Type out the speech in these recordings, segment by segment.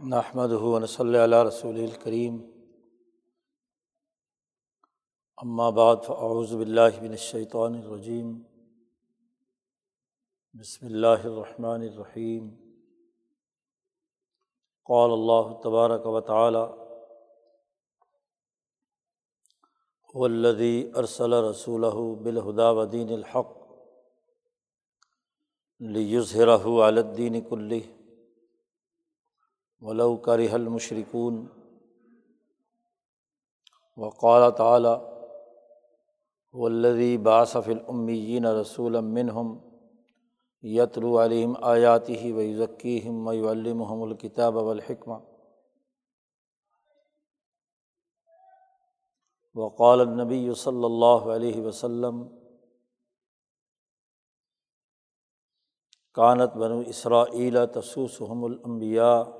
نحمد ہُون صلی اللہ رسول الکریم بعد فاعوذ باللہ من الشیطان الرجیم بسم اللہ الرحمن الرحیم قال اللہ تبارک و تعالی والذی ارسل رسول بالہدا ودین الحق لیظہرہ علی الدین کلہ ولو کرہ المشرکون وقال تعلیٰ ولدی باصف العمین رسول منہم یتلو علیم آیاتی و ذکیم ویلمحم الکتاب والحکمہ وقال النبی صلی اللہ علیہ وسلم کانت بنو اسرائیل تسوسحم الانبیاء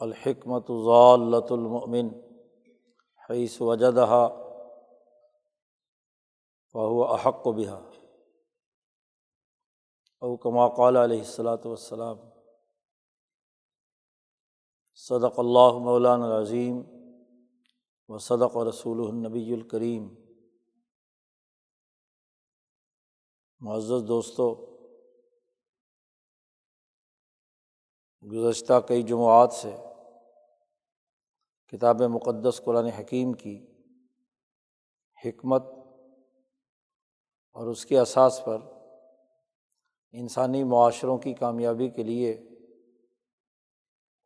الحکمت ضالۃ المؤمن حیث وجدہ فہو احق و بحا او کما قال علیہ الصلاۃ والسلام، صدق اللہ مولان العظیم و صدق و رسول النبی الکریم۔ معزز دوستوں گزشتہ کئی جمعات سے کتاب مقدس قرآن حکیم کی حکمت اور اس کے اساس پر انسانی معاشروں کی کامیابی کے لیے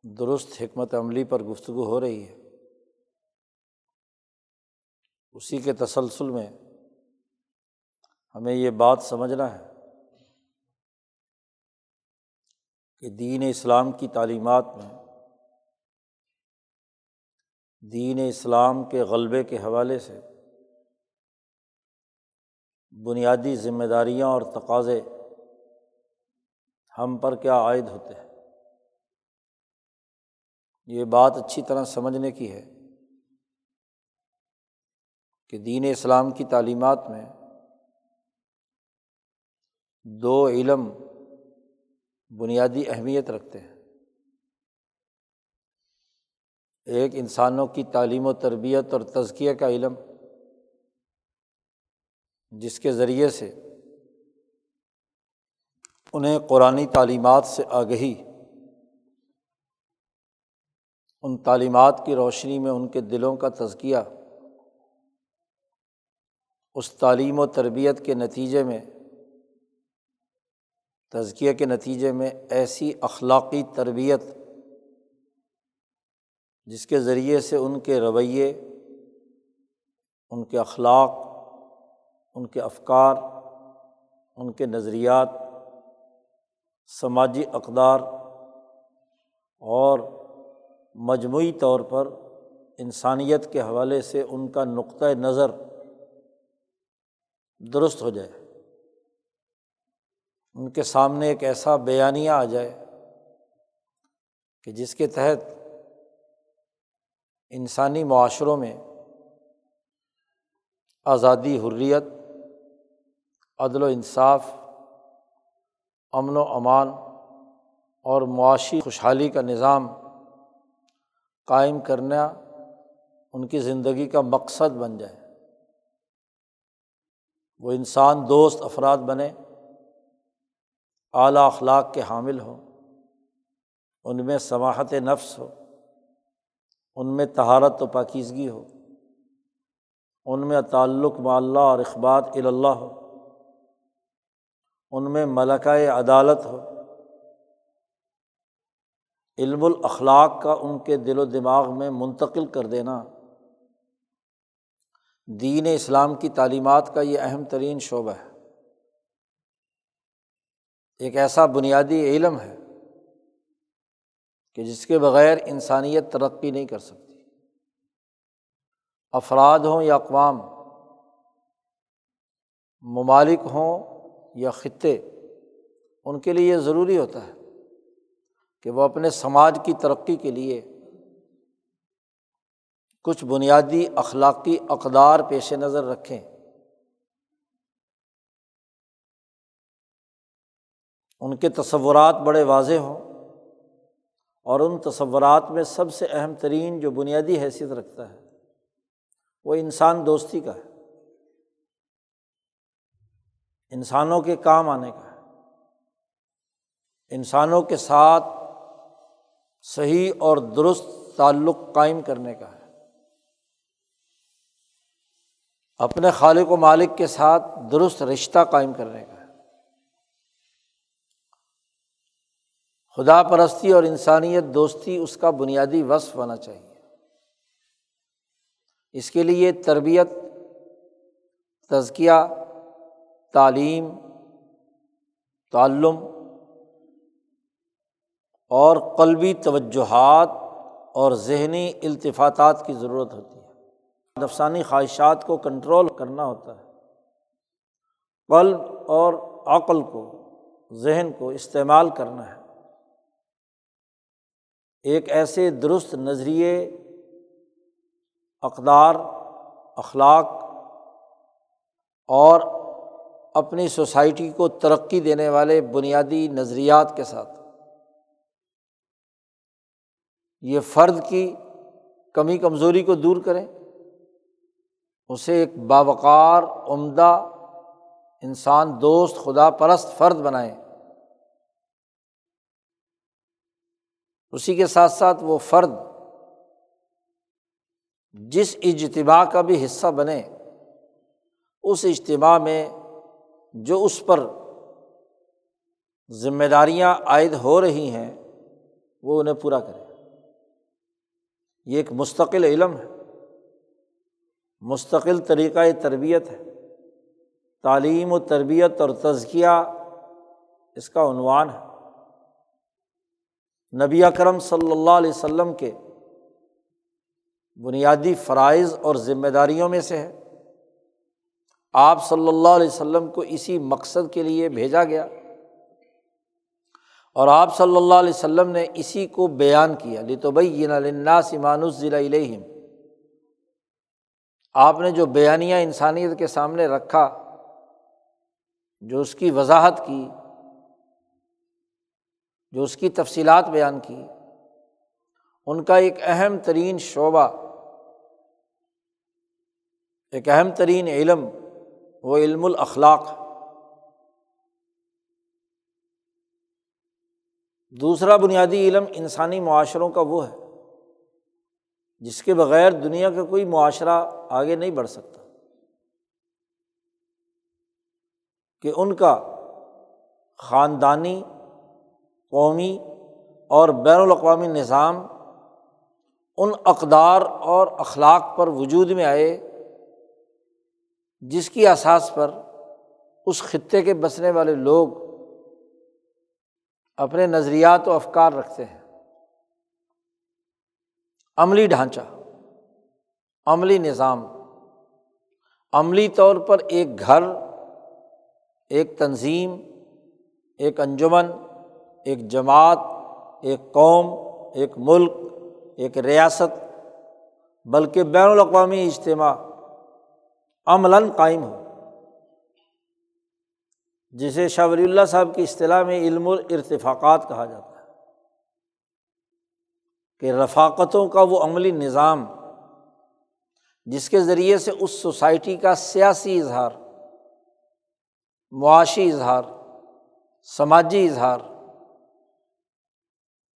درست حکمت عملی پر گفتگو ہو رہی ہے۔ اسی کے تسلسل میں ہمیں یہ بات سمجھنا ہے کہ دین اسلام کی تعلیمات میں دین اسلام کے غلبے کے حوالے سے بنیادی ذمہ داریاں اور تقاضے ہم پر کیا عائد ہوتے ہیں؟ یہ بات اچھی طرح سمجھنے کی ہے کہ دین اسلام کی تعلیمات میں دو علم بنیادی اہمیت رکھتے ہیں۔ ایک انسانوں کی تعلیم و تربیت اور تزکیہ کا علم، جس کے ذریعے سے انہیں قرآن تعلیمات سے آگہی، ان تعلیمات کی روشنی میں ان کے دلوں کا تزکیہ، اس تعلیم و تربیت کے نتیجے میں تزکیے کے نتیجے میں ایسی اخلاقی تربیت جس کے ذریعے سے ان کے رویے، ان کے اخلاق، ان کے افکار، ان کے نظریات، سماجی اقدار اور مجموعی طور پر انسانیت کے حوالے سے ان کا نقطۂ نظر درست ہو جائے۔ ان کے سامنے ایک ایسا بیانیہ آ جائے کہ جس کے تحت انسانی معاشروں میں آزادی، حریت، عدل و انصاف، امن و امان اور معاشی خوشحالی کا نظام قائم کرنا ان کی زندگی کا مقصد بن جائے۔ وہ انسان دوست افراد بنے، اعلیٰ اخلاق کے حامل ہوں، ان میں سماحت نفس ہو۔ ان میں تہارت و پاکیزگی ہو، ان میں تعلق معلّہ اور اخبات الا ہو، ان میں ملکۂ عدالت ہو۔ علم الاخلاق کا ان کے دل و دماغ میں منتقل کر دینا۔ دین اسلام کی تعلیمات کا یہ اہم ترین شعبہ ہے۔ ایک ایسا بنیادی علم ہے کہ جس کے بغیر انسانیت ترقی نہیں کر سکتی۔ افراد ہوں یا اقوام، ممالک ہوں یا خطے، ان کے لیے یہ ضروری ہوتا ہے کہ وہ اپنے سماج کی ترقی کے لیے کچھ بنیادی اخلاقی اقدار پیش نظر رکھیں۔ ان کے تصورات بڑے واضح ہوں۔ اور ان تصورات میں سب سے اہم ترین جو بنیادی حیثیت رکھتا ہے، وہ انسان دوستی کا ہے۔ انسانوں کے کام آنے کا ہے۔ انسانوں کے ساتھ صحیح اور درست تعلق قائم کرنے کا ہے۔ اپنے خالق و مالک کے ساتھ درست رشتہ قائم کرنے کا ہے۔ خدا پرستی اور انسانیت دوستی اس کا بنیادی وصف ہونا چاہیے۔ اس کے لیے تربیت، تزکیہ، تعلیم، تعلم اور قلبی توجہات اور ذہنی التفاطات کی ضرورت ہوتی ہے۔ نفسانی خواہشات کو کنٹرول کرنا ہوتا ہے۔ قلب اور عقل کو، ذہن کو استعمال کرنا ہے۔ ایک ایسے درست نظریے، اقدار، اخلاق اور اپنی سوسائٹی کو ترقی دینے والے بنیادی نظریات کے ساتھ۔ یہ فرد کی کمی، کمزوری کو دور کریں۔ اسے ایک باوقار، عمدہ انسان، دوست، خدا پرست فرد بنائیں۔ اسی کے ساتھ ساتھ وہ فرد جس اجتماع کا بھی حصہ بنے، اس اجتماع میں جو اس پر ذمہ داریاں عائد ہو رہی ہیں، وہ انہیں پورا کرے یہ ایک مستقل علم ہے، مستقل طریقۂ تربیت ہے۔ تعلیم و تربیت اور تزکیہ اس کا عنوان ہے۔ نبی اکرم صلی اللہ علیہ وسلم کے بنیادی فرائض اور ذمہ داریوں میں سے ہے۔ آپ صلی اللہ علیہ وسلم کو اسی مقصد کے لیے بھیجا گیا۔ اور آپ صلی اللہ علیہ وسلم نے اسی کو بیان کیا۔ لتوبئی سمان ضلع علیہم آپ نے جو بیانیہ انسانیت کے سامنے رکھا، جو اس کی وضاحت کی جو اس کی تفصیلات بیان کی، ان کا ایک اہم ترین شعبہ، ایک اہم ترین علم، وہ علم الاخلاق۔ دوسرا بنیادی علم انسانی معاشروں کا وہ ہے، جس کے بغیر دنیا کا کوئی معاشرہ آگے نہیں بڑھ سکتا۔ کہ ان کا خاندانی قومی اور بین الاقوامی نظام ان اقدار اور اخلاق پر وجود میں آئے جس کی اساس پر اس خطے کے بسنے والے لوگ اپنے نظریات و افکار رکھتے ہیں۔ عملی ڈھانچہ، عملی نظام، عملی طور پر ایک گھر، ایک تنظیم، ایک انجمن ایک جماعت، ایک قوم، ایک ملک، ایک ریاست، بلکہ بین الاقوامی اجتماع عملاً قائم ہو۔ جسے شاہ ولی اللہ صاحب کی اصطلاح میں علم الرتفاقات کہا جاتا ہے۔ کہ رفاقتوں کا وہ عملی نظام، جس کے ذریعے سے اس سوسائٹی کا سیاسی اظہار، معاشی اظہار، سماجی اظہار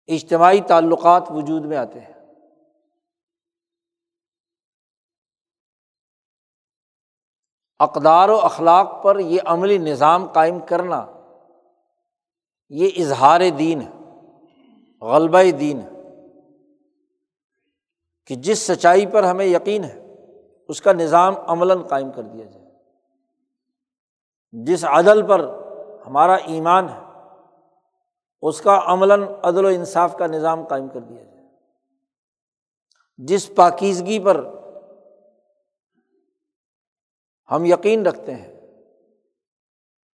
اجتماعی تعلقات وجود میں آتے ہیں۔ اقدار و اخلاق پر یہ عملی نظام قائم کرنا، یہ اظہار دین ہے، غلبہ دین ہے۔ کہ جس سچائی پر ہمیں یقین ہے، اس کا نظام عملاً قائم کر دیا جائے۔ جس عدل پر ہمارا ایمان ہے اس کا عملاً عدل و انصاف کا نظام قائم کر دیا جائے۔ جس پاکیزگی پر ہم یقین رکھتے ہیں،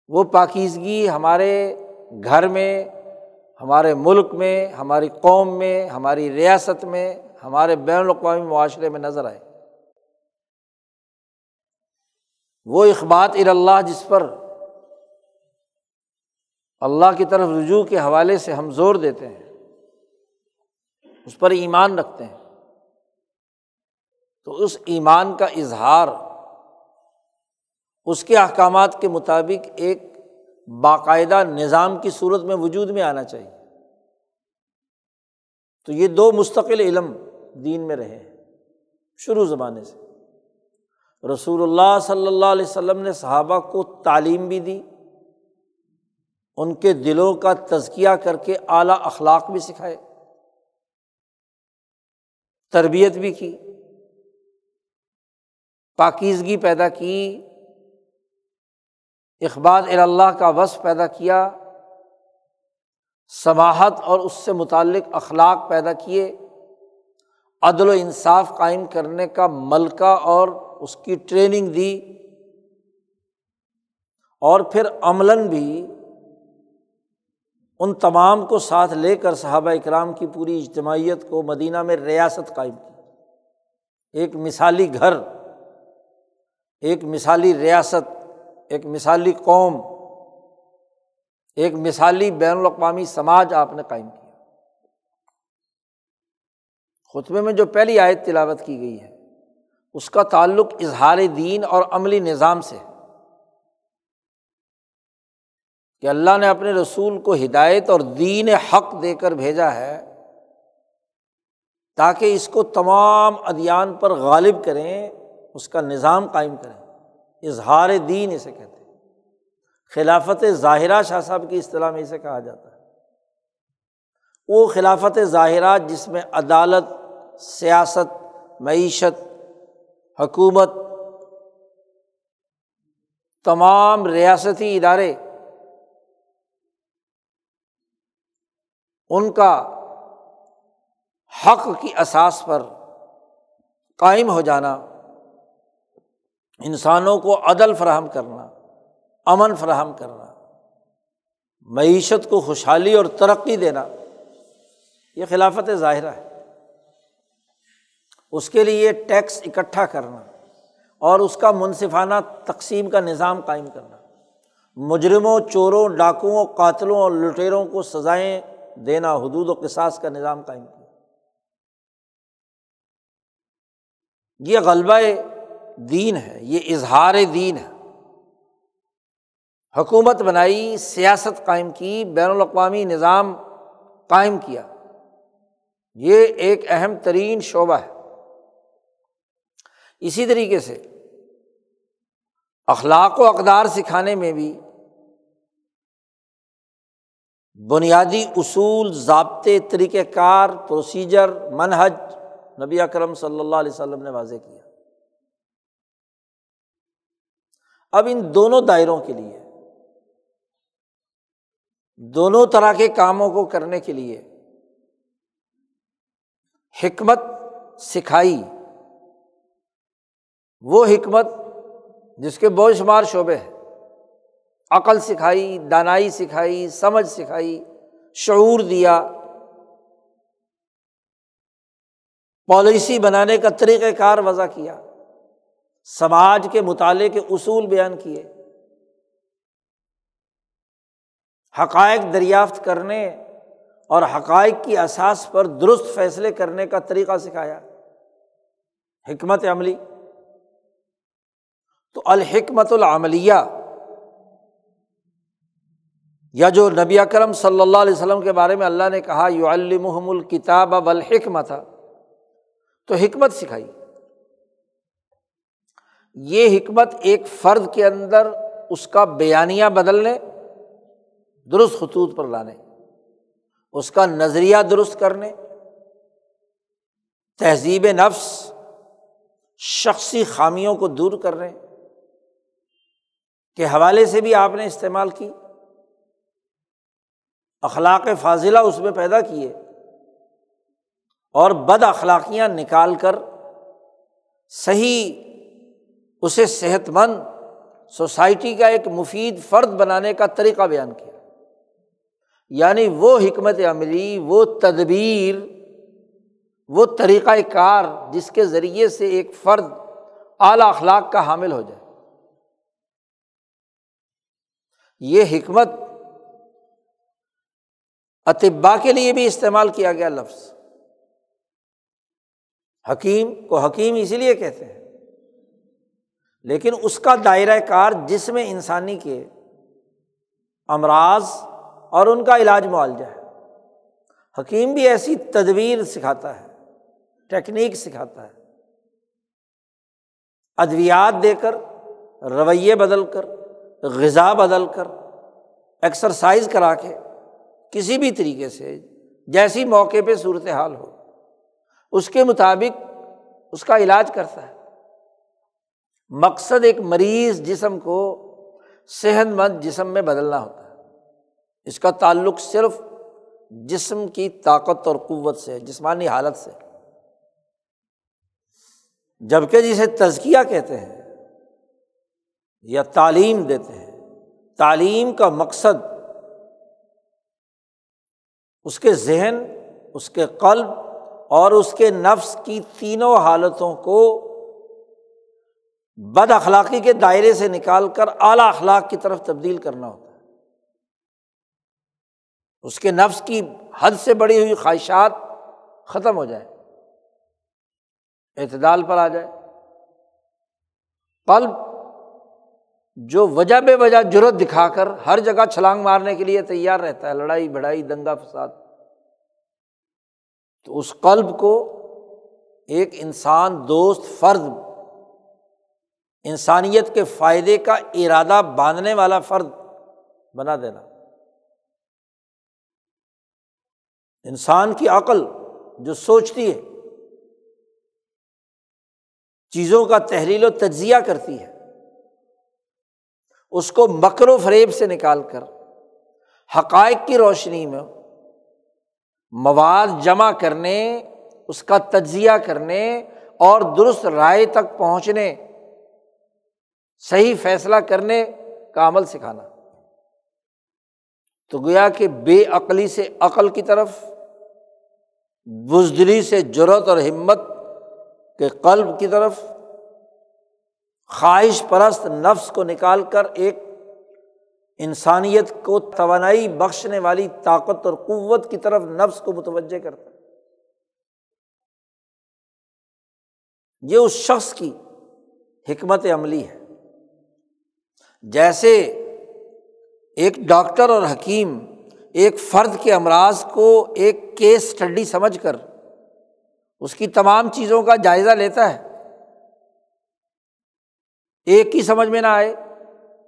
وہ پاکیزگی ہمارے گھر میں، ہمارے ملک میں، ہماری قوم میں، ہماری ریاست میں، ہمارے بین الاقوامی معاشرے میں نظر آئے۔ وہ اخبات اللہ جس پر اللہ کی طرف رجوع کے حوالے سے ہم زور دیتے ہیں، اس پر ایمان رکھتے ہیں۔ تو اس ایمان کا اظہار، اس کے احکامات کے مطابق ایک باقاعدہ نظام کی صورت میں وجود میں آنا چاہیے۔ تو یہ دو مستقل علم دین میں رہے ہیں، شروع زمانے سے۔ رسول اللہ صلی اللہ علیہ وسلم نے صحابہ کو تعلیم بھی دی ان کے دلوں کا تزکیہ کر کے اعلیٰ اخلاق بھی سکھائے، تربیت بھی کی، پاکیزگی پیدا کی اقبال اللہ کا وصف پیدا کیا سماہت اور اس سے متعلق اخلاق پیدا کیے، عدل و انصاف قائم کرنے کا ملکہ اور اس کی ٹریننگ دی، اور پھر عملاً بھی ان تمام کو ساتھ لے کر صحابہ اکرام کی پوری اجتماعیت کو مدینہ میں ریاست قائم کی۔ ایک مثالی گھر، ایک مثالی ریاست، ایک مثالی قوم، ایک مثالی بین الاقوامی سماج آپ نے قائم کیا۔ خطبے میں جو پہلی آیت تلاوت کی گئی ہے، اس کا تعلق اظہار دین اور عملی نظام سے ہے۔ کہ اللہ نے اپنے رسول کو ہدایت اور دین حق دے کر بھیجا ہے تاکہ اس کو تمام ادیان پر غالب کریں، اس کا نظام قائم کریں۔ اظہار دین اسے کہتے ہیں۔ خلافت ظاہرہ شاہ صاحب کی اصطلاح میں اسے کہا جاتا ہے۔ وہ خلافت ظاہرہ جس میں عدالت، سیاست، معیشت، حکومت، تمام ریاستی ادارے ان کا حق کی اساس پر قائم ہو جانا، انسانوں کو عدل فراہم کرنا، امن فراہم کرنا، معیشت کو خوشحالی اور ترقی دینا، یہ خلافت ظاہرہ ہے۔ اس کے لیے ٹیکس اکٹھا کرنا اور اس کا منصفانہ تقسیم کا نظام قائم کرنا۔ مجرموں، چوروں، ڈاکوؤں، قاتلوں اور لٹیروں کو سزائیں دینا حدود و قصاص کا نظام قائم کیا۔ یہ غلبہ دین ہے، یہ اظہار دین ہے۔ حکومت بنائی، سیاست قائم کی، بین الاقوامی نظام قائم کیا۔ یہ ایک اہم ترین شعبہ ہے۔ اسی طریقے سے اخلاق و اقدار سکھانے میں بھی بنیادی اصول، ضابطے طریقۂ کار پروسیجر منحج نبی اکرم صلی اللہ علیہ وسلم نے واضح کیا۔ اب ان دونوں دائروں کے لیے، دونوں طرح کے کاموں کو کرنے کے لیے حکمت سکھائی۔ وہ حکمت جس کے بہت شمار شعبے ہیں۔ عقل سکھائی، دانائی سکھائی، سمجھ سکھائی، شعور دیا۔ پالیسی بنانے کا طریقۂ کار وضع کیا۔ سماج کے مطالعے کے اصول بیان کیے۔ حقائق دریافت کرنے اور حقائق کی اثاث پر درست فیصلے کرنے کا طریقہ سکھایا۔ حکمت عملی۔ تو الحکمت العملیہ۔ یا جو نبی اکرم صلی اللہ علیہ وسلم کے بارے میں اللہ نے کہا یو المحم الکتاب اب الحکمت تو حکمت سکھائی۔ یہ حکمت ایک فرد کے اندر اس کا بیانیہ بدلنے، درست خطوط پر لانے، اس کا نظریہ درست کرنے، تہذیب نفس، شخصی خامیوں کو دور کرنے، کے حوالے سے بھی آپ نے استعمال کی۔ اخلاق فاضلہ اس میں پیدا کیے اور بد اخلاقیاں نکال کر صحیح اسے صحت مند سوسائٹی کا ایک مفید فرد بنانے کا طریقہ بیان کیا۔ یعنی وہ حکمت عملی، وہ تدبیر، وہ طریقۂ کار جس کے ذریعے سے ایک فرد اعلیٰ اخلاق کا حامل ہو جائے۔ یہ حکمت اطبا کے لیے بھی استعمال کیا گیا لفظ۔ حکیم کو حکیم اسی لیے کہتے ہیں۔ لیکن اس کا دائرۂ کار جس میں انسانی کے امراض اور ان کا علاج معالجہ ہے۔ حکیم بھی ایسی تدبیر سکھاتا ہے، ٹیکنیک سکھاتا ہے۔ ادویات دے کر، رویے بدل کر، غذا بدل کر ایکسرسائز کرا کے کسی بھی طریقے سے جیسی موقع پہ صورت حال ہو، اس کے مطابق اس کا علاج کرتا ہے۔ مقصد ایک مریض جسم کو صحت مند جسم میں بدلنا ہوتا ہے۔ اس کا تعلق صرف جسم کی طاقت اور قوت سے، جسمانی حالت سے۔ جبکہ جسے تزکیہ کہتے ہیں یا تعلیم دیتے ہیں، تعلیم کا مقصد اس کے ذہن، اس کے قلب اور اس کے نفس کی تینوں حالتوں کو بد اخلاقی کے دائرے سے نکال کر اعلیٰ اخلاق کی طرف تبدیل کرنا ہوتا ہے۔ اس کے نفس کی حد سے بڑی ہوئی خواہشات ختم ہو جائے اعتدال پر آ جائے قلب جو وجہ بے وجہ جرت دکھا کر ہر جگہ چھلانگ مارنے کے لیے تیار رہتا ہے، لڑائی بڑائی دنگا فساد۔ تو اس قلب کو ایک انسان، دوست، فرد، انسانیت کے فائدے کا ارادہ باندھنے والا فرد بنا دینا۔ انسان کی عقل جو سوچتی ہے، چیزوں کا تحریل و تجزیہ کرتی ہے۔ اس کو مکر و فریب سے نکال کر، حقائق کی روشنی میں مواد جمع کرنے، اس کا تجزیہ کرنے اور درست رائے تک پہنچنے، صحیح فیصلہ کرنے کا عمل سکھانا۔ تو گویا کہ بے عقلی سے عقل کی طرف، بزدلی سے جرت اور ہمت کے قلب کی طرف خواہش پرست نفس کو نکال کر ایک انسانیت کو توانائی بخشنے والی طاقت اور قوت کی طرف نفس کو متوجہ کرتا ہے۔ یہ اس شخص کی حکمت عملی ہے۔ جیسے ایک ڈاکٹر اور حکیم ایک فرد کے امراض کو ایک کیس اسٹڈی سمجھ کر اس کی تمام چیزوں کا جائزہ لیتا ہے۔ ایک ہی سمجھ میں نہ آئے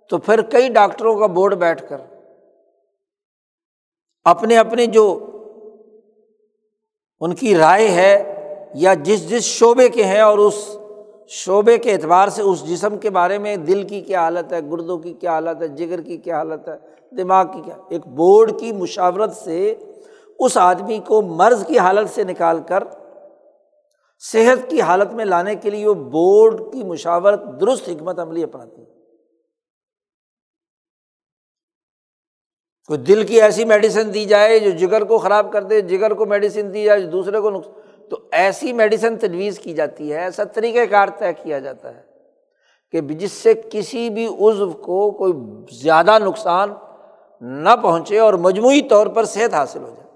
تو پھر کئی ڈاکٹروں کا بورڈ بیٹھ کر اپنے اپنے جو ان کی رائے ہے یا جس جس شعبے کے ہیں اور اس شعبے کے اعتبار سے اس جسم کے بارے میں دل کی کیا حالت ہے، گردوں کی کیا حالت ہے، جگر کی کیا حالت ہے، دماغ کی کیا، ایک بورڈ کی مشاورت سے اس آدمی کو مرض کی حالت سے نکال کر صحت کی حالت میں لانے کے لیے وہ بورڈ کی مشاورت درست حکمت عملی اپناتی ہے۔ کوئی دل کی ایسی میڈیسن دی جائے جو جگر کو خراب کر دے، جگر کو میڈیسن دی جائے جو دوسرے کو نقصان تو ایسی میڈیسن تجویز کی جاتی ہے، ایسا طریقۂ کار طے کیا جاتا ہے کہ جس سے کسی بھی عزو کو کوئی زیادہ نقصان نہ پہنچے اور مجموعی طور پر صحت حاصل ہو جائے۔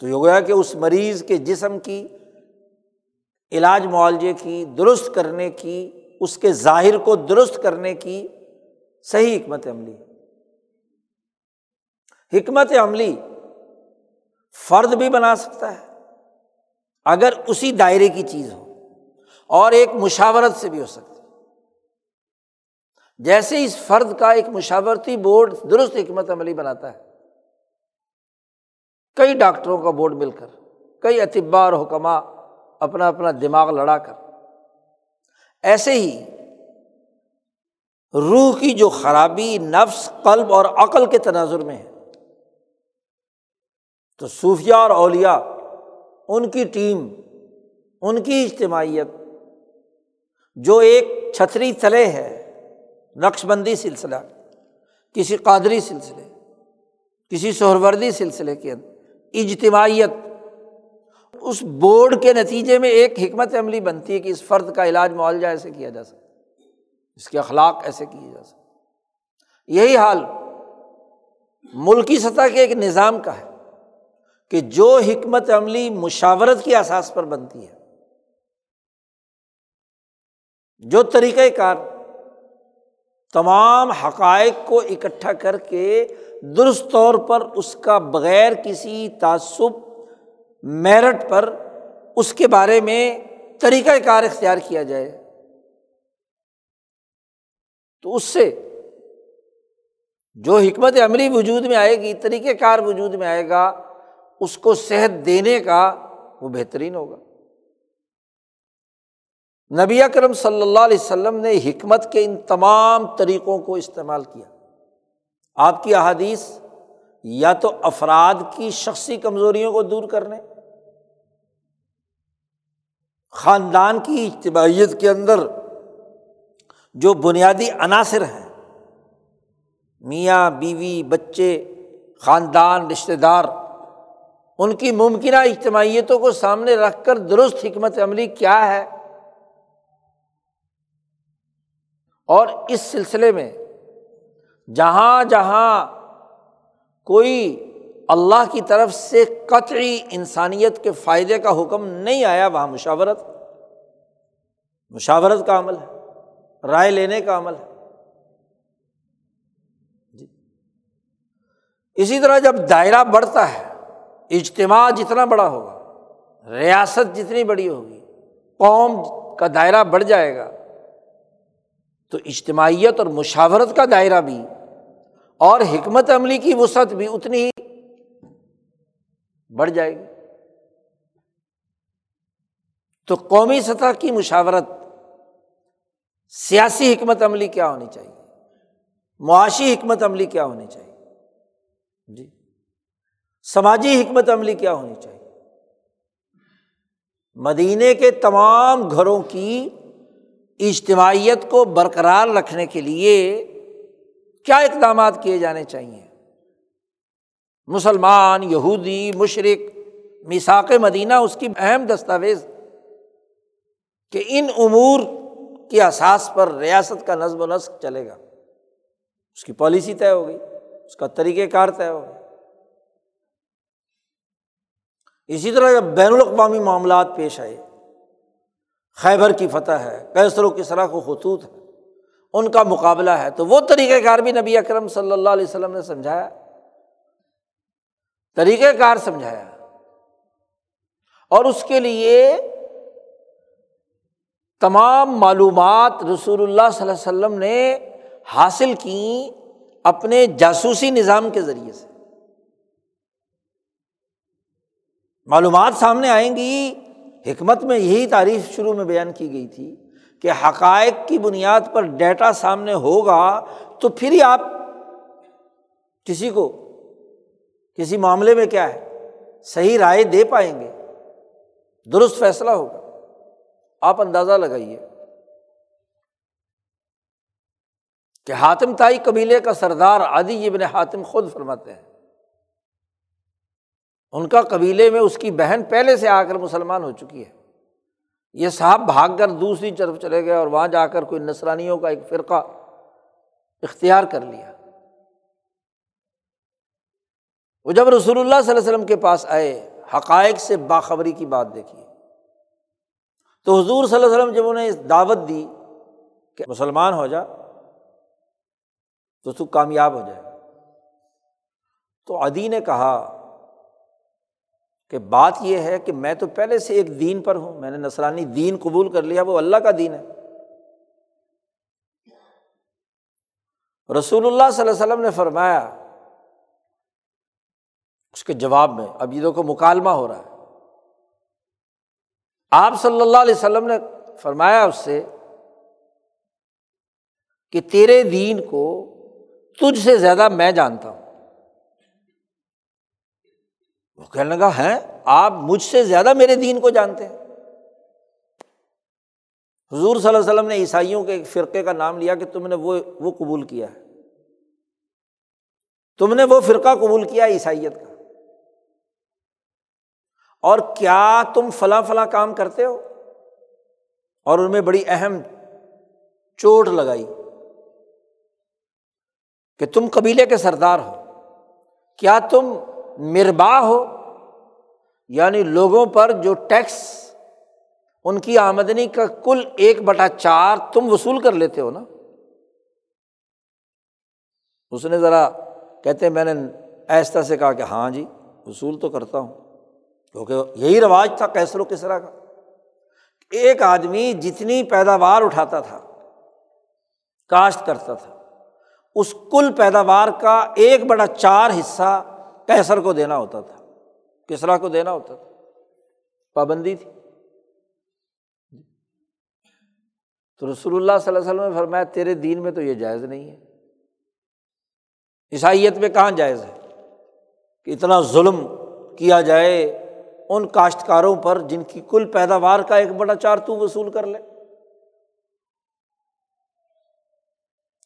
تو یہ گویا کہ اس مریض کے جسم کی علاج معالجے کی، درست کرنے کی، اس کے ظاہر کو درست کرنے کی صحیح حکمت عملی حکمت عملی فرد بھی بنا سکتا ہے، اگر اسی دائرے کی چیز ہو، اور ایک مشاورت سے بھی ہو سکتی۔ جیسے اس فرد کا ایک مشاورتی بورڈ درست حکمت عملی بناتا ہے، کئی ڈاکٹروں کا بورڈ مل کر، کئی اطبا اور حکمہ اپنا اپنا دماغ لڑا کر۔ ایسے ہی روح کی جو خرابی نفس، قلب اور عقل کے تناظر میں ہے، تو صوفیہ اور اولیا ان کی ٹیم، ان کی اجتماعیت، جو ایک چھتری تلے ہے، نقش بندی سلسلہ، کسی قادری سلسلے، کسی سہروردی سلسلے کے اندر، اجتماعیت اس بورڈ کے نتیجے میں ایک حکمت عملی بنتی ہے کہ اس فرد کا علاج معالجہ ایسے کیا جا سکتا اس کے اخلاق ایسے کیے جا سکتے یہی حال ملکی سطح کے ایک نظام کا ہے کہ جو حکمت عملی مشاورت کی احساس پر بنتی ہے۔ جو طریقۂ کار تمام حقائق کو اکٹھا کر کے درست طور پر اس کا بغیر کسی تعصب میرٹ پر اس کے بارے میں طریقۂ کار اختیار کیا جائے۔ تو اس سے جو حکمت عملی وجود میں آئے گی طریقۂ کار وجود میں آئے گا، اس کو صحت دینے کا وہ بہترین ہوگا۔ نبی اکرم صلی اللہ علیہ وسلم نے حکمت کے ان تمام طریقوں کو استعمال کیا۔ آپ کی احادیث یا تو افراد کی شخصی کمزوریوں کو دور کرنے خاندان کی اجتماعیت کے اندر جو بنیادی عناصر ہیں، میاں، بیوی، بچے، خاندان رشتے دار، ان کی ممکنہ اجتماعیتوں کو سامنے رکھ کر درست حکمت عملی کیا ہے؟ اور اس سلسلے میں جہاں جہاں کوئی اللہ کی طرف سے قطعی انسانیت کے فائدے کا حکم نہیں آیا، وہاں مشاورت۔ مشاورت کا عمل ہے، رائے لینے کا عمل ہے۔ جی۔ اسی طرح جب دائرہ بڑھتا ہے، اجتماع جتنا بڑا ہوگا، ریاست جتنی بڑی ہوگی، قوم کا دائرہ بڑھ جائے گا، تو اجتماعیت اور مشاورت کا دائرہ بھی اور حکمت عملی کی وسعت بھی اتنی ہی بڑھ جائے گی۔ تو قومی سطح کی مشاورت، سیاسی حکمت عملی کیا ہونی چاہیے؟ معاشی حکمت عملی کیا ہونی چاہیے؟ جی۔ سماجی حکمت عملی کیا ہونی چاہیے؟ مدینے کے تمام گھروں کی اجتماعیت کو برقرار رکھنے کے لیے کیا اقدامات کیے جانے چاہیے؟ مسلمان، یہودی، مشرق میساک مدینہ، اس کی اہم دستاویز کہ ان امور کے اساس پر ریاست کا نظم و نسق چلے گا۔ اس کی پالیسی طے ہو گئی اس کا طریقۂ کار طے ہو گیا اسی طرح جب بین الاقوامی معاملات پیش آئے، خیبر کی فتح ہے کیسر و کسرا کو خطوط ہے، ان کا مقابلہ ہے، تو وہ طریقۂ کار بھی نبی اکرم صلی اللہ علیہ وسلم نے سمجھایا۔ طریقۂ کار سمجھایا۔ اور اس کے لیے تمام معلومات رسول اللہ صلی اللہ علیہ وسلم نے حاصل کی اپنے جاسوسی نظام کے ذریعے سے۔ معلومات سامنے آئیں گی۔ حکمت میں یہی تعریف شروع میں بیان کی گئی تھی کہ حقائق کی بنیاد پر ڈیٹا سامنے ہوگا تو پھر ہی آپ کسی کو کسی معاملے میں کیا ہے؟ صحیح رائے دے پائیں گے۔ درست فیصلہ ہوگا۔ آپ اندازہ لگائیے کہ حاتم تائی قبیلے کا سردار عادی ابن حاتم خود فرماتے ہیں۔ ان کا قبیلے میں اس کی بہن پہلے سے آ کر مسلمان ہو چکی ہے۔ یہ صاحب بھاگ کر دوسری طرف چلے گئے اور وہاں جا کر کوئی نسرانیوں کا ایک فرقہ اختیار کر لیا۔ وہ جب رسول اللہ صلی اللہ علیہ وسلم کے پاس آئے، حقائق سے باخبری کی بات دیکھی۔ تو حضور صلی اللہ علیہ وسلم جب انہیں دعوت دی کہ مسلمان ہو جا، تو تو کامیاب ہو جائے۔ تو ادی نے کہا کہ بات یہ ہے کہ میں تو پہلے سے ایک دین پر ہوں، میں نے نسرانی دین قبول کر لیا، وہ اللہ کا دین ہے۔ رسول اللہ صلی اللہ علیہ وسلم نے فرمایا اس کے جواب میں، اب یہ کو مکالمہ ہو رہا ہے۔ آپ صلی اللہ علیہ وسلم نے فرمایا اس سے کہ تیرے دین کو تجھ سے زیادہ میں جانتا ہوں۔ وہ کہنے لگا ہے آپ مجھ سے زیادہ میرے دین کو جانتے ہیں۔ حضور صلی اللہ علیہ وسلم نے عیسائیوں کے ایک فرقے کا نام لیا کہ تم نے وہ وہ قبول کیا ہے۔ تم نے وہ فرقہ قبول کیا عیسائیت کا۔ اور کیا تم فلاں فلاں کام کرتے ہو؟ اور ان میں بڑی اہم چوٹ لگائی کہ تم قبیلے کے سردار ہو۔ کیا تم مربا ہو؟ یعنی لوگوں پر جو ٹیکس، ان کی آمدنی کا کل ایک بٹا چار تم وصول کر لیتے ہو نا؟ اس نے ذرا کہتے میں نے ایستا سے کہا کہ ہاں جی وصول تو کرتا ہوں۔ کیونکہ یہی رواج تھا کیسر و کسرا کا ایک آدمی جتنی پیداوار اٹھاتا تھا، کاشت کرتا تھا، اس کل پیداوار کا ایک بڑا چار حصہ کیسر کو دینا ہوتا تھا، کسرا کو دینا ہوتا تھا۔ پابندی تھی۔ تو رسول اللہ صلی اللہ علیہ وسلم نے فرمایا، تیرے دین میں تو یہ جائز نہیں ہے۔ عیسائیت میں کہاں جائز ہے؟ کہ اتنا ظلم کیا جائے ان کاشتکاروں پر جن کی کل پیداوار کا ایک بڑا چار تو وصول کر لے۔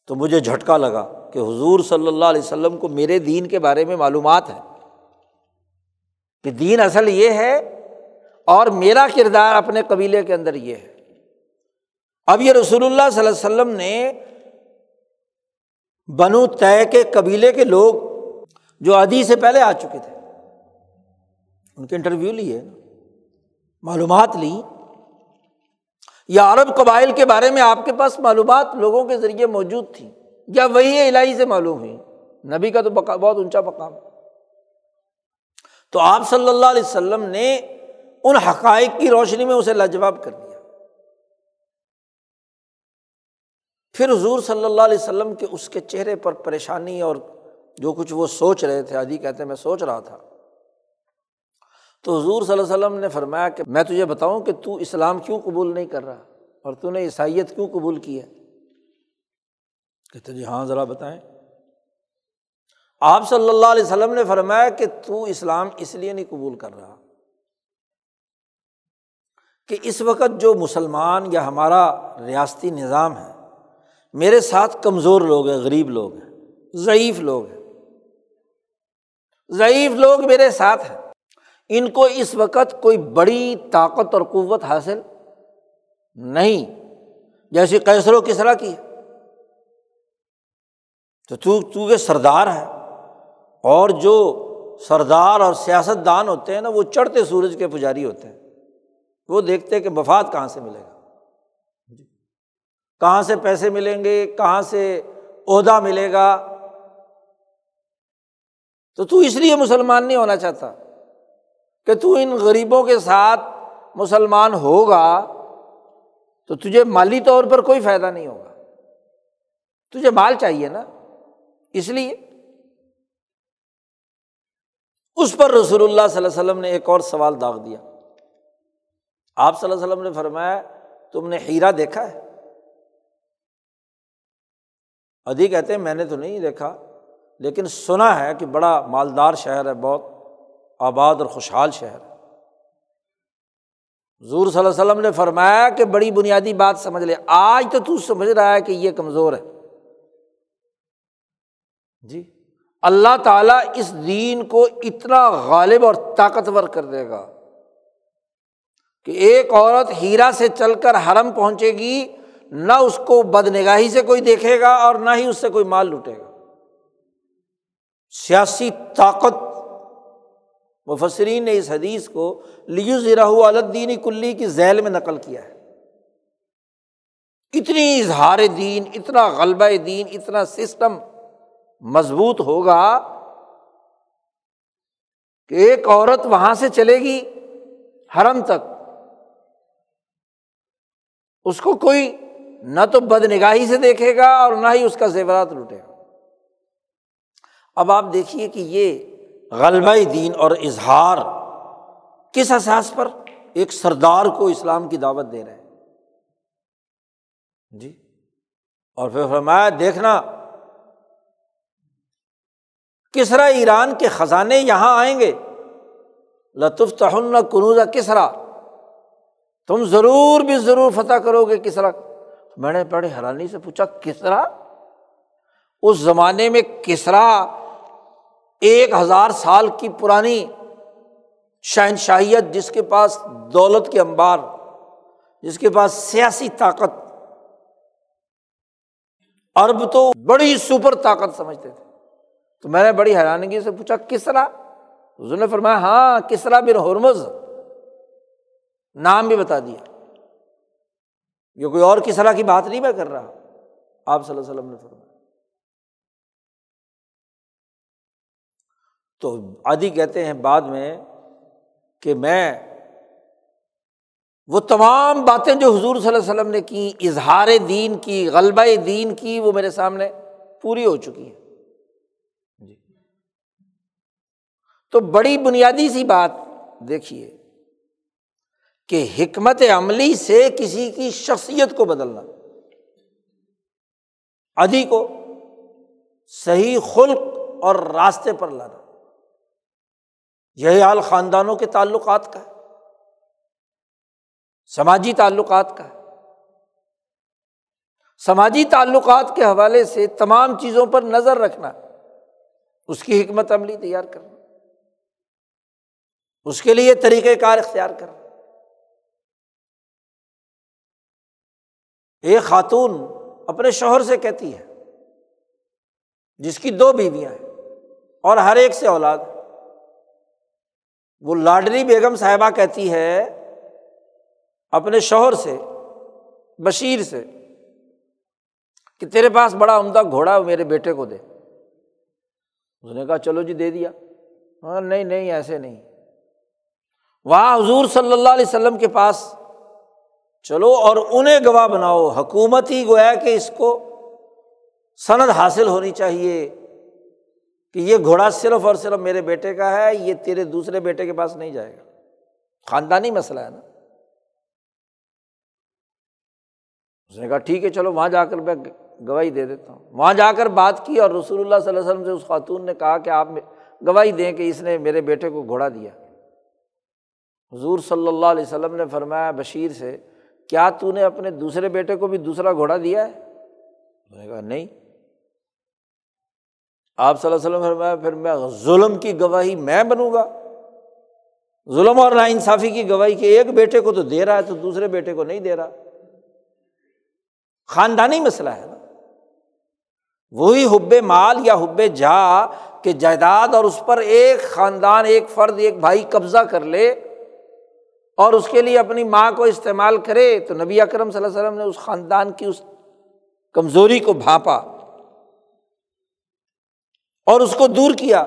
تو مجھے جھٹکا لگا کہ حضور صلی اللہ علیہ وسلم کو میرے دین کے بارے میں معلومات ہے کہ دین اصل یہ ہے اور میرا کردار اپنے قبیلے کے اندر یہ ہے۔ اب یہ رسول اللہ صلی اللہ علیہ وسلم نے بنو طے کے قبیلے کے لوگ جو ادی سے پہلے آ چکے تھے ان کے انٹرویو لیے، معلومات لی یا عرب قبائل کے بارے میں آپ کے پاس معلومات لوگوں کے ذریعے موجود تھی یا وہی الہی سے معلوم ہوئی نبی کا تو بہت اونچا مقام۔ تو آپ صلی اللہ علیہ وسلم نے ان حقائق کی روشنی میں اسے لاجواب کر دیا۔ پھر حضور صلی اللہ علیہ وسلم کے اس کے چہرے پر پریشانی اور جو کچھ وہ سوچ رہے تھے آدھی کہتے میں سوچ رہا تھا۔ تو حضور صلی اللہ علیہ وسلم نے فرمایا کہ میں تجھے بتاؤں کہ تو اسلام کیوں قبول نہیں کر رہا اور تو نے عیسائیت کیوں قبول کی ہے؟ کہتے جی ہاں ذرا بتائیں۔ آپ صلی اللہ علیہ وسلم نے فرمایا کہ تو اسلام اس لیے نہیں قبول کر رہا کہ اس وقت جو مسلمان یا ہمارا ریاستی نظام ہے، میرے ساتھ کمزور لوگ ہیں، غریب لوگ ہیں، ضعیف لوگ ہیں۔ ضعیف لوگ میرے ساتھ ہیں۔ ان کو اس وقت کوئی بڑی طاقت اور قوت حاصل نہیں۔ جیسی کیسر و کسرا کی۔ تو تو تو کے سردار ہے اور جو سردار اور سیاست دان ہوتے ہیں نا، وہ چڑھتے سورج کے پجاری ہوتے ہیں۔ وہ دیکھتے ہیں کہ مفاد کہاں سے ملے گا۔ کہاں سے پیسے ملیں گے، کہاں سے عہدہ ملے گا۔ تو تو اس لیے مسلمان نہیں ہونا چاہتا۔ کہ تو ان غریبوں کے ساتھ مسلمان ہوگا تو تجھے مالی طور پر کوئی فائدہ نہیں ہوگا۔ تجھے مال چاہیے نا، اس لیے۔ اس پر رسول اللہ صلی اللہ علیہ وسلم نے ایک اور سوال داغ دیا۔ آپ صلی اللہ علیہ وسلم نے فرمایا، تم نے ہیرا دیکھا ہے؟ ادھی کہتے ہیں، میں نے تو نہیں دیکھا، لیکن سنا ہے کہ بڑا مالدار شہر ہے، بہت آباد اور خوشحال شہر حضور صلی اللہ علیہ وسلم نے فرمایا کہ بڑی بنیادی بات سمجھ لے۔ آج تو تو سمجھ رہا ہے کہ یہ کمزور ہے۔ جی اللہ تعالیٰ اس دین کو اتنا غالب اور طاقتور کر دے گا کہ ایک عورت ہیرا سے چل کر حرم پہنچے گی، نہ اس کو بد نگاہی سے کوئی دیکھے گا اور نہ ہی اس سے کوئی مال لوٹے گا۔ سیاسی طاقت مفسرین نے اس حدیث کو لیو ذراح الدین کلی کی ذیل میں نقل کیا ہے۔ اتنی اظہار دین، اتنا غلبہ دین، اتنا سسٹم مضبوط ہوگا کہ ایک عورت وہاں سے چلے گی حرم تک۔ اس کو کوئی نہ تو بد نگاہی سے دیکھے گا اور نہ ہی اس کا زیورات لوٹے گا۔ اب آپ دیکھیے کہ یہ غلبہ دین اور اظہار کس احساس پر ایک سردار کو اسلام کی دعوت دے رہے ہیں؟ جی۔ اور پھر فرمایا، دیکھنا، کس طرح ایران کے خزانے یہاں آئیں گے؟ لطف تہن کنوزا کسرا۔ تم ضرور بھی ضرور فتح کرو گے کسرا۔ میں نے بڑے حیرانی سے پوچھا، کسرا؟ اس زمانے میں کسرا ایک ہزار سال کی پرانی شہنشاہیت جس کے پاس دولت کے انبار، جس کے پاس سیاسی طاقت۔ ارب تو بڑی سپر طاقت سمجھتے تھے۔ تو میں نے بڑی حیرانگی سے پوچھا کسرا حضور نے فرمایا ہاں کسرا بن ہرمز؟ نام بھی بتا دیا۔ یہ کوئی اور کسرا کی بات نہیں میں کر رہا۔ آپ صلی اللہ علیہ وسلم نے فرمایا۔ تو آدھی کہتے ہیں بعد میں کہ میں وہ تمام باتیں جو حضور صلی اللہ علیہ وسلم نے کی، اظہار دین کی، غلبہ دین کی، وہ میرے سامنے پوری ہو چکی ہے جی۔ تو بڑی بنیادی سی بات دیکھیے کہ حکمت عملی سے کسی کی شخصیت کو بدلنا ادھی کو صحیح خلق اور راستے پر لانا۔ یہی حال خاندانوں کے تعلقات کا ہے، سماجی تعلقات کا ہے۔ سماجی تعلقات کے حوالے سے تمام چیزوں پر نظر رکھنا، اس کی حکمت عملی تیار کرنا، اس کے لیے طریقۂ کار اختیار کرنا۔ ایک خاتون اپنے شوہر سے کہتی ہے، جس کی دو بیویاں ہیں اور ہر ایک سے اولاد وہ لاڈری بیگم صاحبہ کہتی ہے اپنے شوہر سے، بشیر سے، کہ تیرے پاس بڑا عمدہ گھوڑا میرے بیٹے کو دے۔ اس نے کہا، چلو جی دے دیا۔ ہاں نہیں نہیں، ایسے نہیں۔ وہاں حضور صلی اللہ علیہ وسلم کے پاس، چلو اور انہیں گواہ بناؤ۔ حکومت ہی گویا کہ اس کو سند حاصل ہونی چاہیے۔ کہ یہ گھوڑا صرف اور صرف میرے بیٹے کا ہے، یہ تیرے دوسرے بیٹے کے پاس نہیں جائے گا۔ خاندانی مسئلہ ہے نا۔ اس نے کہا، ٹھیک ہے، چلو وہاں جا کر میں گواہی دے دیتا ہوں۔ وہاں جا کر بات کی اور رسول اللہ صلی اللہ علیہ وسلم سے اس خاتون نے کہا کہ آپ گواہی دیں کہ اس نے میرے بیٹے کو گھوڑا دیا۔ حضور صلی اللہ علیہ وسلم نے فرمایا، بشیر سے، کیا تو نے اپنے دوسرے بیٹے کو بھی دوسرا گھوڑا دیا ہے؟ اس نے کہا، نہیں۔ آپ صلی اللہ علیہ وسلم فرمایا، پھر میں ظلم کی گواہی میں بنوں گا۔ ظلم اور نا انصافی کی گواہی کہ ایک بیٹے کو تو دے رہا ہے تو دوسرے بیٹے کو نہیں دے رہا۔ خاندانی مسئلہ ہے نا۔ وہی حب مال یا حب جا کہ جائیداد اور اس پر ایک خاندان، ایک فرد، ایک بھائی قبضہ کر لے اور اس کے لیے اپنی ماں کو استعمال کرے تو نبی اکرم صلی اللہ علیہ وسلم نے اس خاندان کی اس کمزوری کو بھانپا اور اس کو دور کیا۔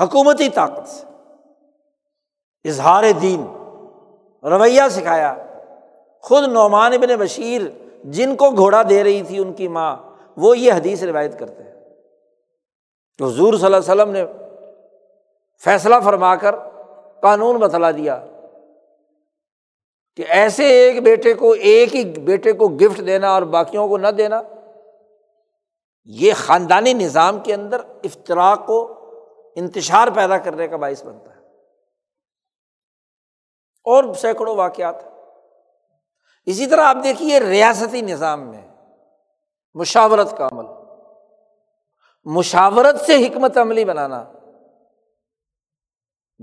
حکومتی طاقت سے اظہار دین رویہ سکھایا۔ خود نعمان ابن بشیر جن کو گھوڑا دے رہی تھی ان کی ماں، وہ یہ حدیث روایت کرتے ہیں۔ تو حضور صلی اللہ علیہ وسلم نے فیصلہ فرما کر قانون بتلا دیا کہ ایسے ایک بیٹے کو، ایک ہی بیٹے کو گفٹ دینا اور باقیوں کو نہ دینا۔ یہ خاندانی نظام کے اندر افطراک کو انتشار پیدا کرنے کا باعث بنتا ہے۔ اور سینکڑوں واقعات اسی طرح آپ دیکھیے ریاستی نظام میں مشاورت کا عمل۔ مشاورت سے حکمت عملی بنانا،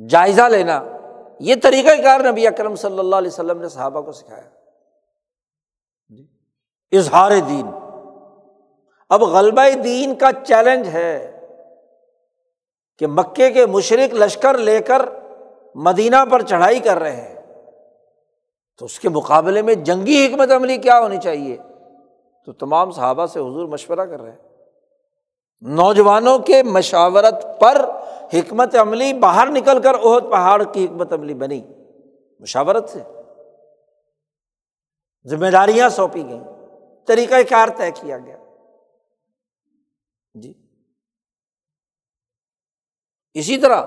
جائزہ لینا، یہ طریقۂ کار نبی اکرم صلی اللہ علیہ وسلم نے صحابہ کو سکھایا۔ جی، اظہار دین۔ اب غلبہ دین کا چیلنج ہے کہ مکے کے مشرق لشکر لے کر مدینہ پر چڑھائی کر رہے ہیں۔ تو اس کے مقابلے میں جنگی حکمت عملی کیا ہونی چاہیے؟ تو تمام صحابہ سے حضور مشورہ کر رہے ہیں۔ نوجوانوں کے مشاورت پر حکمت عملی باہر نکل کر عہد پہاڑ کی حکمت عملی بنی۔ مشاورت سے۔ ذمہ داریاں سونپی گئیں۔ طریقۂ کار طے کیا گیا۔ جی۔ اسی طرح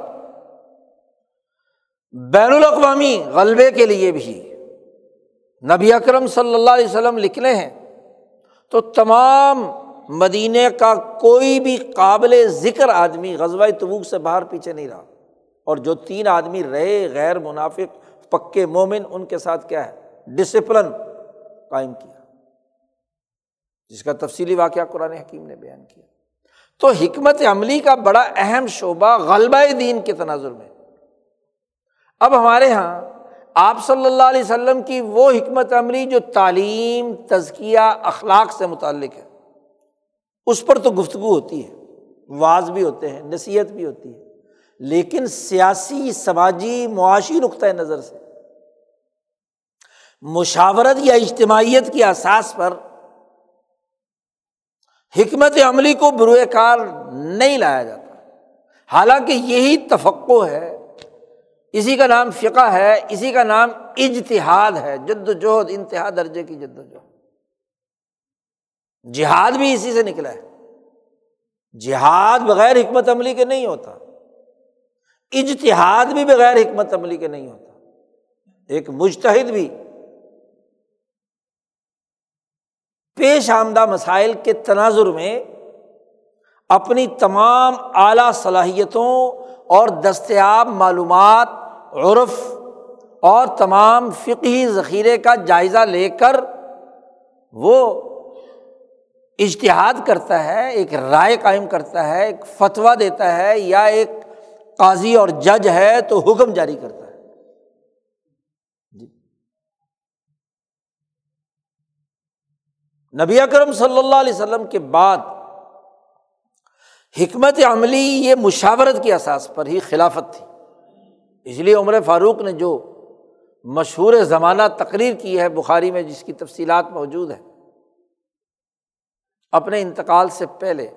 بین الاقوامی غلبے کے لیے بھی نبی اکرم صلی اللہ علیہ وسلم لکھنے ہیں، تو تمام مدینہ کا کوئی بھی قابل ذکر آدمی غزوہ تبوک سے باہر پیچھے نہیں رہا۔ اور جو تین آدمی رہے، غیر منافق، پکے مومن، ان کے ساتھ کیا ہے؟ ڈسپلن قائم کیا۔ جس کا تفصیلی واقعہ قرآن حکیم نے بیان کیا۔ تو حکمت عملی کا بڑا اہم شعبہ غلبہ دین کے تناظر میں۔ اب ہمارے یہاں آپ صلی اللہ علیہ وسلم کی وہ حکمت عملی جو تعلیم، تزکیہ، اخلاق سے متعلق ہے، اس پر تو گفتگو ہوتی ہے، واز بھی ہوتے ہیں، نصیحت بھی ہوتی ہے، لیکن سیاسی، سماجی، معاشی نقطۂ نظر سے، مشاورت یا اجتماعیت کی احساس پر حکمت عملی کو بروئے کار نہیں لایا جاتا۔ حالانکہ یہی تفقع ہے۔ اسی کا نام فقہ ہے، اسی کا نام اجتہاد ہے جد و جہد انتہا درجے کی جد و جہد جہاد بھی اسی سے نکلا ہے۔ جہاد بغیر حکمت عملی کے نہیں ہوتا۔ اجتہاد بھی بغیر حکمت عملی کے نہیں ہوتا۔ ایک مشتحد بھی پیش آمدہ مسائل کے تناظر میں اپنی تمام اعلیٰ صلاحیتوں اور دستیاب معلومات، عرف اور تمام فقہی ذخیرے کا جائزہ لے کر وہ اشتہاد کرتا ہے، ایک رائے قائم کرتا ہے، ایک فتویٰ دیتا ہے یا ایک قاضی اور جج ہے تو حکم جاری کرتا ہے جی نبی اکرم صلی اللہ علیہ وسلم کے بعد حکمت عملی یہ مشاورت کی احساس پر ہی خلافت تھی۔ اس لیے عمر فاروق نے جو مشہور زمانہ تقریر کی ہے، بخاری میں جس کی تفصیلات موجود ہیں، اپنے انتقال سے پہلے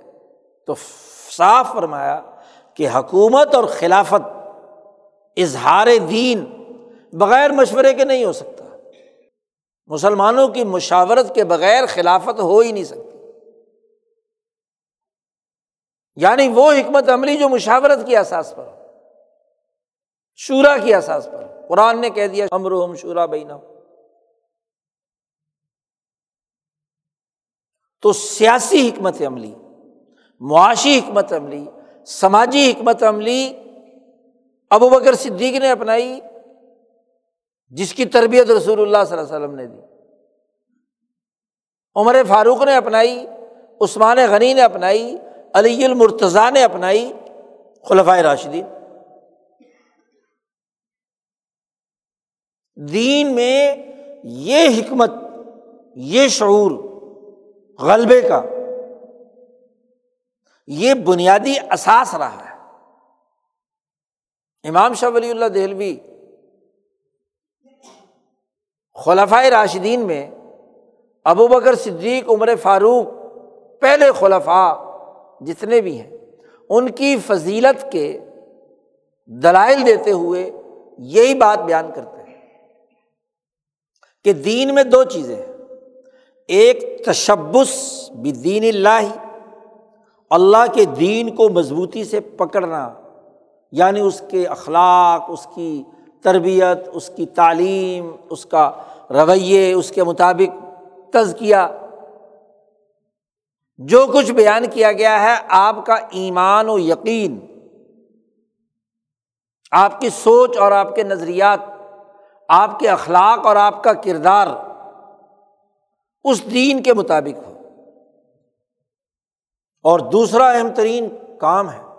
تو صاف فرمایا کہ حکومت اور خلافت اظہار دین بغیر مشورے کے نہیں ہو سکتا مسلمانوں کی مشاورت کے بغیر خلافت ہو ہی نہیں سکتی۔ یعنی وہ حکمت عملی جو مشاورت کی احساس پر شورا کی احساس پر قرآن نے کہہ دیا امر ہم شورا بینا تو سیاسی حکمت عملی، معاشی حکمت عملی، سماجی حکمت عملی ابو بکر صدیق نے اپنائی۔ جس کی تربیت رسول اللہ صلی اللہ علیہ وسلم نے دی۔ عمر فاروق نے اپنائی، عثمان غنی نے اپنائی، علی المرتضیٰ نے اپنائی خلفۂ راشدین۔ دین میں یہ حکمت، یہ شعور غلبے کا، یہ بنیادی اثاث رہا ہے۔ امام شاہ ولی اللہ دہلوی خلفۂ راشدین میں ابو بکر صدیق، عمر فاروق پہلے خلفاء جتنے بھی ہیں، ان کی فضیلت کے دلائل دیتے ہوئے یہی بات بیان کرتے ہیں کہ دین میں دو چیزیں ہیں۔ ایک تشبس بھی دین اللہ اللہ کے دین کو مضبوطی سے پکڑنا یعنی اس کے اخلاق، اس کی تربیت، اس کی تعلیم، اس کا رویے، اس کے مطابق تزکیہ۔ جو کچھ بیان کیا گیا ہے، آپ کا ایمان و یقین، آپ کی سوچ اور آپ کے نظریات، آپ کے اخلاق اور آپ کا کردار اس دین کے مطابق ہو۔ اور دوسرا اہم ترین کام ہے۔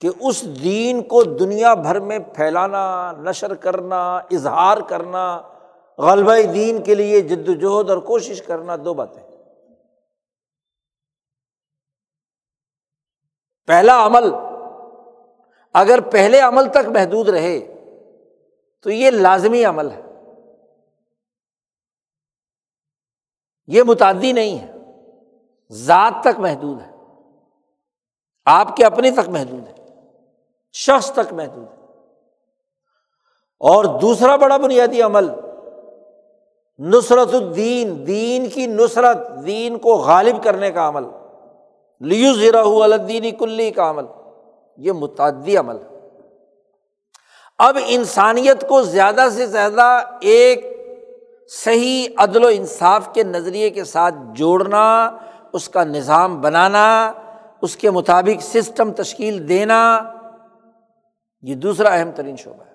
کہ اس دین کو دنیا بھر میں پھیلانا، نشر کرنا، اظہار کرنا، غلبہ دین کے لیے جد وجہد اور کوشش کرنا دو باتیں پہلا عمل، اگر پہلے عمل تک محدود رہے تو یہ لازمی عمل ہے۔ یہ متعدی نہیں ہے، ذات تک محدود ہے۔ آپ کے اپنے تک محدود ہے۔ شخص تک محدود ہے۔ اور دوسرا بڑا بنیادی عمل، نصرت الدین، دین کی نصرت، دین کو غالب کرنے کا عمل لیو ذرا الدینی کلی کا عمل، یہ متعدی عمل ہے۔ اب انسانیت کو زیادہ سے زیادہ ایک صحیح عدل و انصاف کے نظریے کے ساتھ جوڑنا، اس کا نظام بنانا، اس کے مطابق سسٹم تشکیل دینا یہ دوسرا اہم ترین شعبہ ہے۔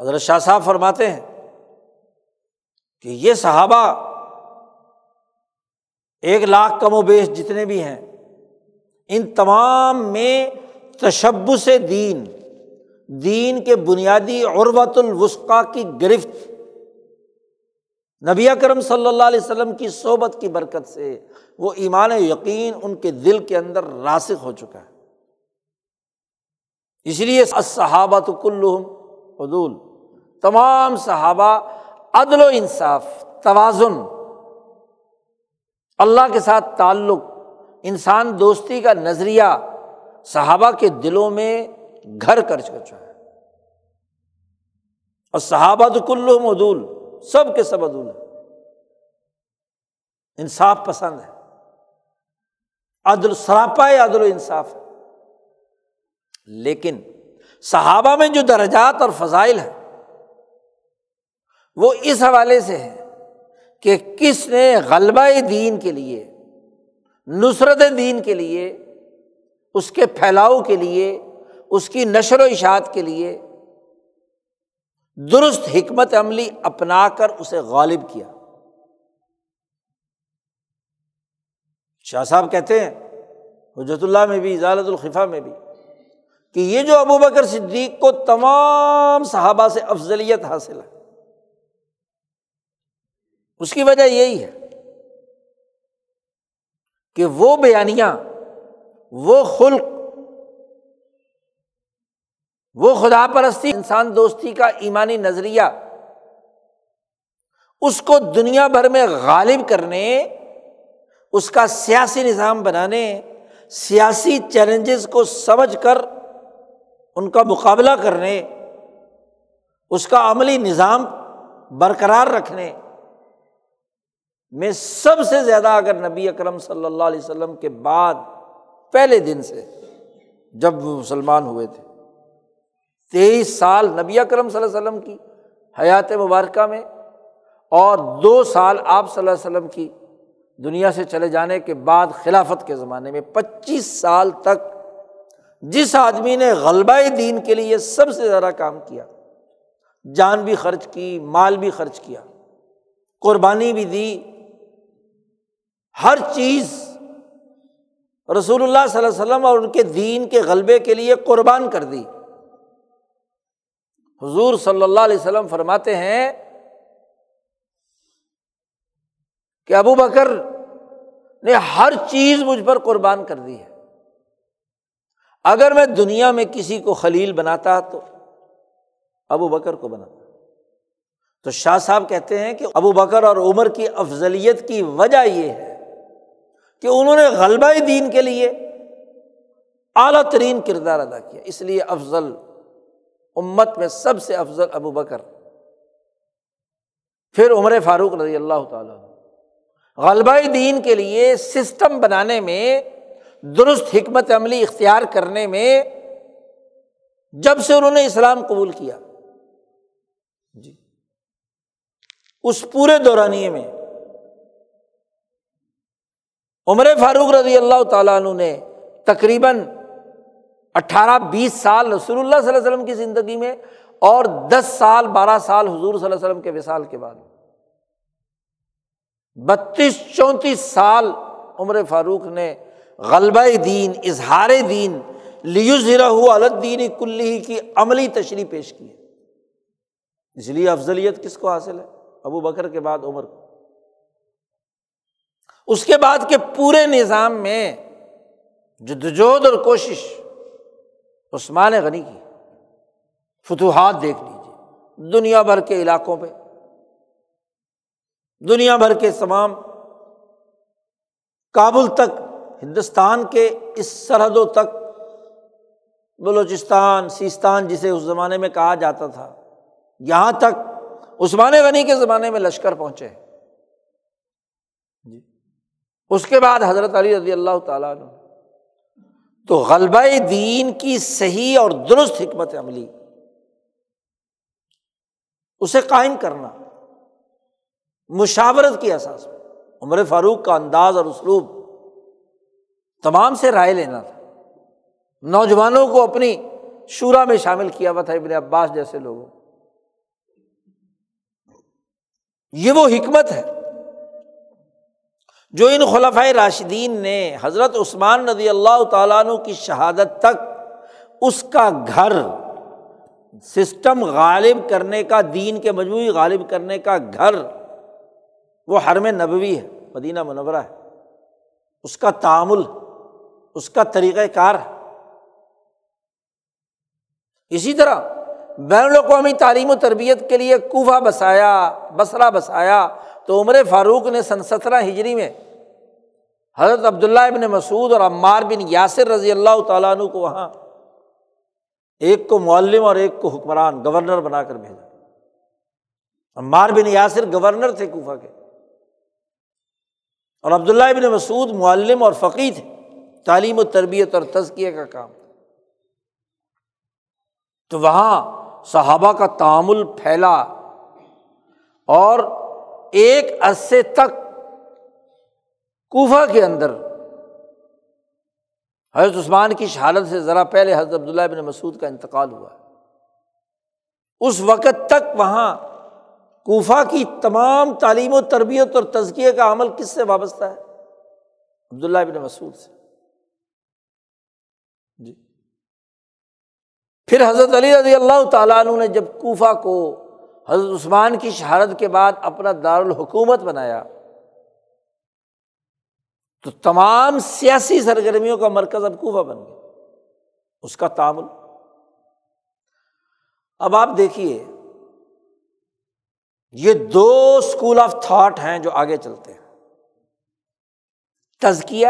حضرت شاہ صاحب فرماتے ہیں کہ یہ صحابہ ایک لاکھ کم و بیش جتنے بھی ہیں، ان تمام میں تشب سے دین دین کے بنیادی عربت الوسقہ کی گرفت نبی کرم صلی اللہ علیہ وسلم کی صحبت کی برکت سے وہ ایمان یقین ان کے دل کے اندر راسک ہو چکا ہے۔ اس لیے صحابہ کلحم عدول تمام صحابہ، عدل و انصاف، توازن، اللہ کے ساتھ تعلق، انسان دوستی کا نظریہ صحابہ کے دلوں میں گھر کر چکا ہے۔ اور صحابہ تو کلو مدول سب کے سب ادول انصاف پسند ہے۔ عدل سراپا عدل و انصاف ہے۔ لیکن صحابہ میں جو درجات اور فضائل ہیں، وہ اس حوالے سے ہے کہ کس نے غلبہ دین کے لیے، نصرت دین کے لیے، اس کے پھیلاؤ کے لیے، اس کی نشر و اشاعت کے لیے درست حکمت عملی اپنا کر اسے غالب کیا۔ شاہ صاحب کہتے ہیں حجرت اللہ میں بھی اجالت الخفا میں بھی، کہ یہ جو ابو بکر صدیق کو تمام صحابہ سے افضلیت حاصل ہے، اس کی وجہ یہی ہے کہ وہ بیانیاں، وہ خلق وہ خدا پرستی انسان دوستی کا ایمانی نظریہ، اس کو دنیا بھر میں غالب کرنے، اس کا سیاسی نظام بنانے، سیاسی چیلنجز کو سمجھ کر ان کا مقابلہ کرنے، اس کا عملی نظام برقرار رکھنے۔ میں سب سے زیادہ اگر نبی اکرم صلی اللہ علیہ وسلم کے بعد، پہلے دن سے جب وہ مسلمان ہوئے تھے تیئیس سال نبی اکرم صلی اللہ علیہ وسلم کی، حیات مبارکہ میں، اور دو سال آپ صلی اللہ علیہ وسلم کی دنیا سے چلے جانے کے بعد خلافت کے زمانے میں، پچیس سال تک جس آدمی نے غلبہ دین کے لیے سب سے زیادہ کام کیا، جان بھی خرچ کی، مال بھی خرچ کیا، قربانی بھی دی، ہر چیز رسول اللہ صلی اللہ علیہ وسلم اور ان کے دین کے غلبے کے لیے قربان کر دی۔ حضور صلی اللہ علیہ وسلم فرماتے ہیں کہ ابو بکر نے ہر چیز مجھ پر قربان کر دی ہے۔ اگر میں دنیا میں کسی کو خلیل بناتا تو ابو بکر کو بناتا۔ تو شاہ صاحب کہتے ہیں کہ ابو بکر اور عمر کی افضلیت کی وجہ یہ ہے کہ انہوں نے غلبہ دین کے لیے اعلیٰ ترین کردار ادا کیا۔ اس لیے افضل امت میں سب سے افضل ابو بکر۔ پھر عمر فاروق رضی اللہ تعالیٰ غلبہ دین کے لیے سسٹم بنانے میں، درست حکمت عملی اختیار کرنے میں جب سے انہوں نے اسلام قبول کیا۔ جی۔ اس پورے دورانیے میں عمر فاروق رضی اللہ تعالیٰ عنہ نے تقریباً اٹھارہ بیس سال رسول اللہ صلی اللہ علیہ وسلم کی زندگی میں اور دس سال، بارہ سال حضور صلی اللہ علیہ وسلم کے وصال کے بعد۔ بتیس، چونتیس سال عمر فاروق نے غلبہ دین، اظہار دین لیو ہوا الدین کلی کی عملی تشریح پیش کی اس لیے افضلیت کس کو حاصل ہے؟ ابو بکر کے بعد عمر کو۔ اس کے بعد کے پورے نظام میں جدوجہد اور کوشش عثمان غنی کی۔ فتوحات دیکھ لیجیے دنیا بھر کے علاقوں پہ۔ دنیا بھر کے تمام کابل تک، ہندوستان کے اس سرحدوں تک۔ بلوچستان، سیستان جسے اس زمانے میں کہا جاتا تھا۔ یہاں تک عثمان غنی کے زمانے میں لشکر پہنچے۔ جی۔ اس کے بعد حضرت علی رضی اللہ تعالیٰ نے تو غلبہ دین کی صحیح اور درست حکمت عملی۔ اسے قائم کرنا، مشاورت کی احساس عمر فاروق کا انداز اور اسلوب تمام سے رائے لینا تھا۔ نوجوانوں کو اپنی شورا میں شامل کیا ہوا تھا ابن عباس جیسے لوگوں۔ یہ وہ حکمت ہے۔ جو ان خلفۂ راشدین نے حضرت عثمان رضی اللہ تعالیٰ عنہ کی شہادت تک اس کا گھر سسٹم غالب کرنے کا، دین کے مجموعی غالب کرنے کا گھر وہ حرم نبوی ہے، مدینہ منورہ ہے۔ اس کا تعامل، اس کا طریقۂ کار ہے۔ اسی طرح بین الاقوامی تعلیم و تربیت کے لیے کوفہ بسایا بسرا بسایا تو عمر فاروق نے سن سترہ ہجری میں حضرت عبداللہ ابن مسعود اور عمار بن یاسر رضی اللہ تعالیٰ عنہ کو وہاں ایک کو معلم اور ایک کو حکمران، گورنر بنا کر بھیجا۔ عمار بن یاسر گورنر تھے کوفہ کے۔ اور عبداللہ ابن مسعود معلم اور فقی تھے۔ تعلیم و تربیت اور تزکیے کا کام۔ تو وہاں صحابہ کا تعامل پھیلا اور ایک عرصے تک کوفہ کے اندر حضرت عثمان کی شہادت سے ذرا پہلے حضرت عبداللہ ابن مسعود کا انتقال ہوا اس وقت تک وہاں کوفہ کی تمام تعلیم و تربیت اور تزکیے کا عمل کس سے وابستہ ہے؟ عبداللہ ابن مسعود سے۔ جی۔ پھر حضرت علی رضی اللہ تعالیٰ عنہ نے جب کوفہ کو حضرت عثمان کی شہادت کے بعد اپنا دارالحکومت بنایا۔ تو تمام سیاسی سرگرمیوں کا مرکز اب کوفہ بن گیا۔ اس کا تعامل۔ اب آپ دیکھیے، یہ دو اسکول آف تھاٹ ہیں جو آگے چلتے ہیں۔ تزکیہ،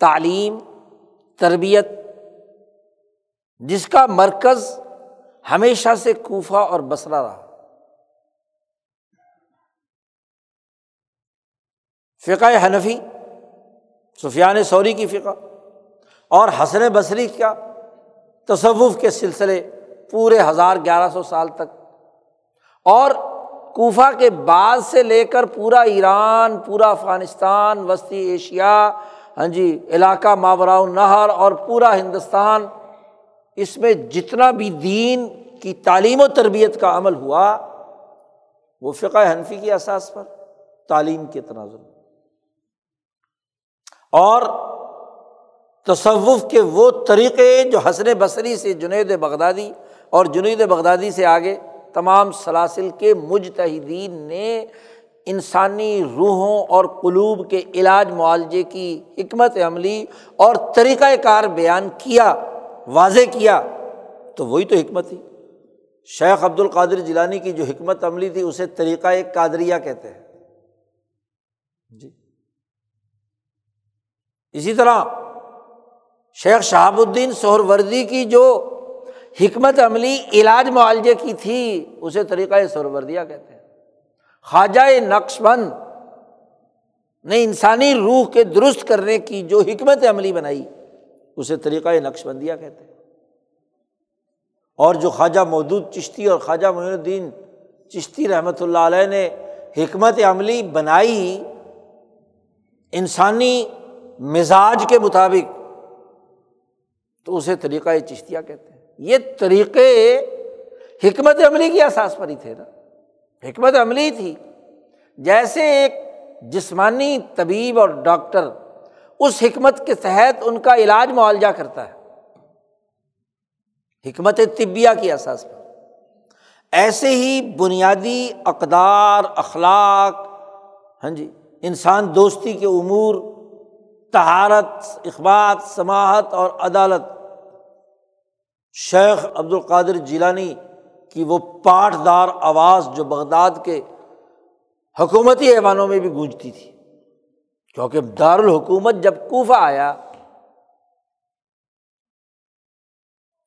تعلیم، تربیت، جس کا مرکز ہمیشہ سے کوفہ اور بسرا رہا۔ فقہ حنفی، سفیان سوری کی فقہ اور حسن بصری کا تصوف کے سلسلے پورے ہزار گیارہ سو سال تک۔ اور کوفہ کے بعد سے لے کر پورا ایران، پورا افغانستان، وسطی ایشیا ہاں جی علاقہ ماورا نہر اور پورا ہندوستان، اس میں جتنا بھی دین کی تعلیم و تربیت کا عمل ہوا، وہ فقہ حنفی کی احساس پر تعلیم کے تناظر۔ اور تصوف کے وہ طریقے جو حسن بصری سے جنید بغدادی اور جنید بغدادی سے آگے تمام سلاسل کے مجتہدین نے انسانی روحوں اور قلوب کے علاج معالجے کی حکمت عملی اور طریقۂ کار بیان کیا، واضح کیا، تو وہی تو حکمت تھی۔ شیخ عبد القادر جیلانی کی جو حکمت عملی تھی، اسے طریقہ ایک قادریہ کہتے ہیں۔ جی۔ اسی طرح شیخ شہاب الدین سہر وردی کی جو حکمت عملی علاج معالجے کی تھی، اسے طریقہ سہر وردیہ کہتے ہیں۔ خواجہ نقش بند نے انسانی روح کے درست کرنے کی جو حکمت عملی بنائی، اسے طریقہ نقش بندیہ کہتے ہیں۔ اور جو خواجہ مودود چشتی اور خواجہ معین الدین چشتی رحمۃ اللہ علیہ نے حکمت عملی بنائی، انسانی مزاج کے مطابق، تو اسے طریقہ چشتیہ کہتے ہیں۔ یہ طریقے حکمت عملی کی احساس پر ہی تھے نا۔ حکمت عملی تھی۔ جیسے ایک جسمانی طبیب اور ڈاکٹر اس حکمت کے تحت ان کا علاج معالجہ کرتا ہے۔ حکمت طبیہ کی احساس پر۔ ایسے ہی بنیادی اقدار، اخلاق ہاں جی انسان دوستی کے امور تہارت اخبات سماہت اور عدالت۔ شیخ عبد القادر جیلانی کی وہ پاٹ دار آواز جو بغداد کے حکومتی ایوانوں میں بھی گونجتی تھی۔ کیونکہ دارالحکومت جب کوفہ آیا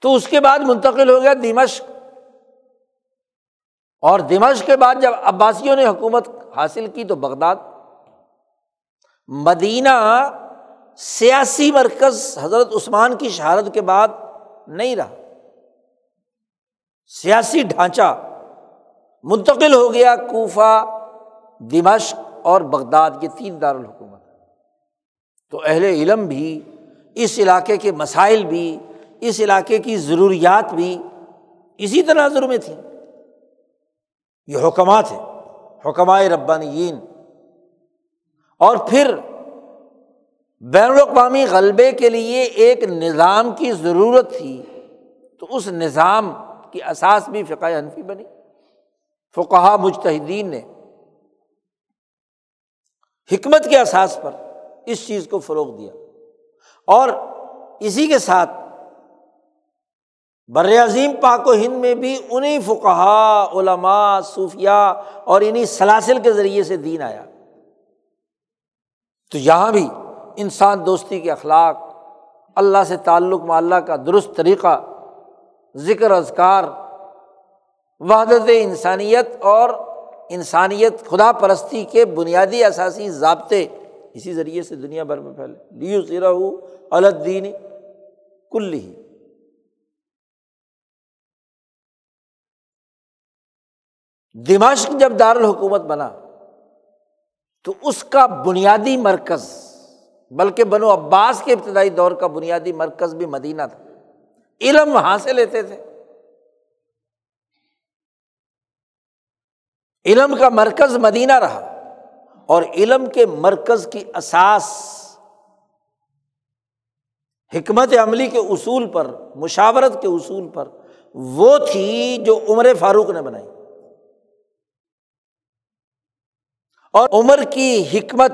تو اس کے بعد منتقل ہو گیا دمشق۔ اور دمشق کے بعد جب عباسیوں نے حکومت حاصل کی تو بغداد، مدینہ سیاسی مرکز حضرت عثمان کی شہادت کے بعد نہیں رہا۔ سیاسی ڈھانچہ منتقل ہو گیا کوفہ، دمشق اور بغداد یہ تین دارالحکومت۔ تو اہل علم بھی، اس علاقے کے مسائل بھی، اس علاقے کی ضروریات بھی اسی تناظر میں تھیں۔ یہ حکمات ہیں حکمائے ربانیین۔ اور پھر بین الاقوامی غلبے کے لیے ایک نظام کی ضرورت تھی، تو اس نظام کی اساس بھی فقہ حنفی بنی۔ فقہ مجتہدین نے حکمت کے احساس پر اس چیز کو فروغ دیا۔ اور اسی کے ساتھ بر عظیم پاک و ہند میں بھی انہیں فقہ علماء صوفیہ اور انہیں سلاسل کے ذریعے سے دین آیا۔ تو یہاں بھی انسان دوستی کے اخلاق، اللہ سے تعلق معلّہ کا درست طریقہ، ذکر اذکار، وحدت انسانیت اور انسانیت خدا پرستی کے بنیادی اثاثی ضابطے اسی ذریعے سے دنیا بھر میں پھیلے۔ لیو زیرہ الدین کل ہی دماشق جب دارالحکومت بنا تو اس کا بنیادی مرکز بلکہ بنو عباس کے ابتدائی دور کا بنیادی مرکز بھی مدینہ تھا۔ علم وہاں سے لیتے تھے۔ علم کا مرکز مدینہ رہا اور علم کے مرکز کی اساس حکمت عملی کے اصول پر، مشاورت کے اصول پر وہ تھی جو عمر فاروق نے بنائی۔ اور عمر کی حکمت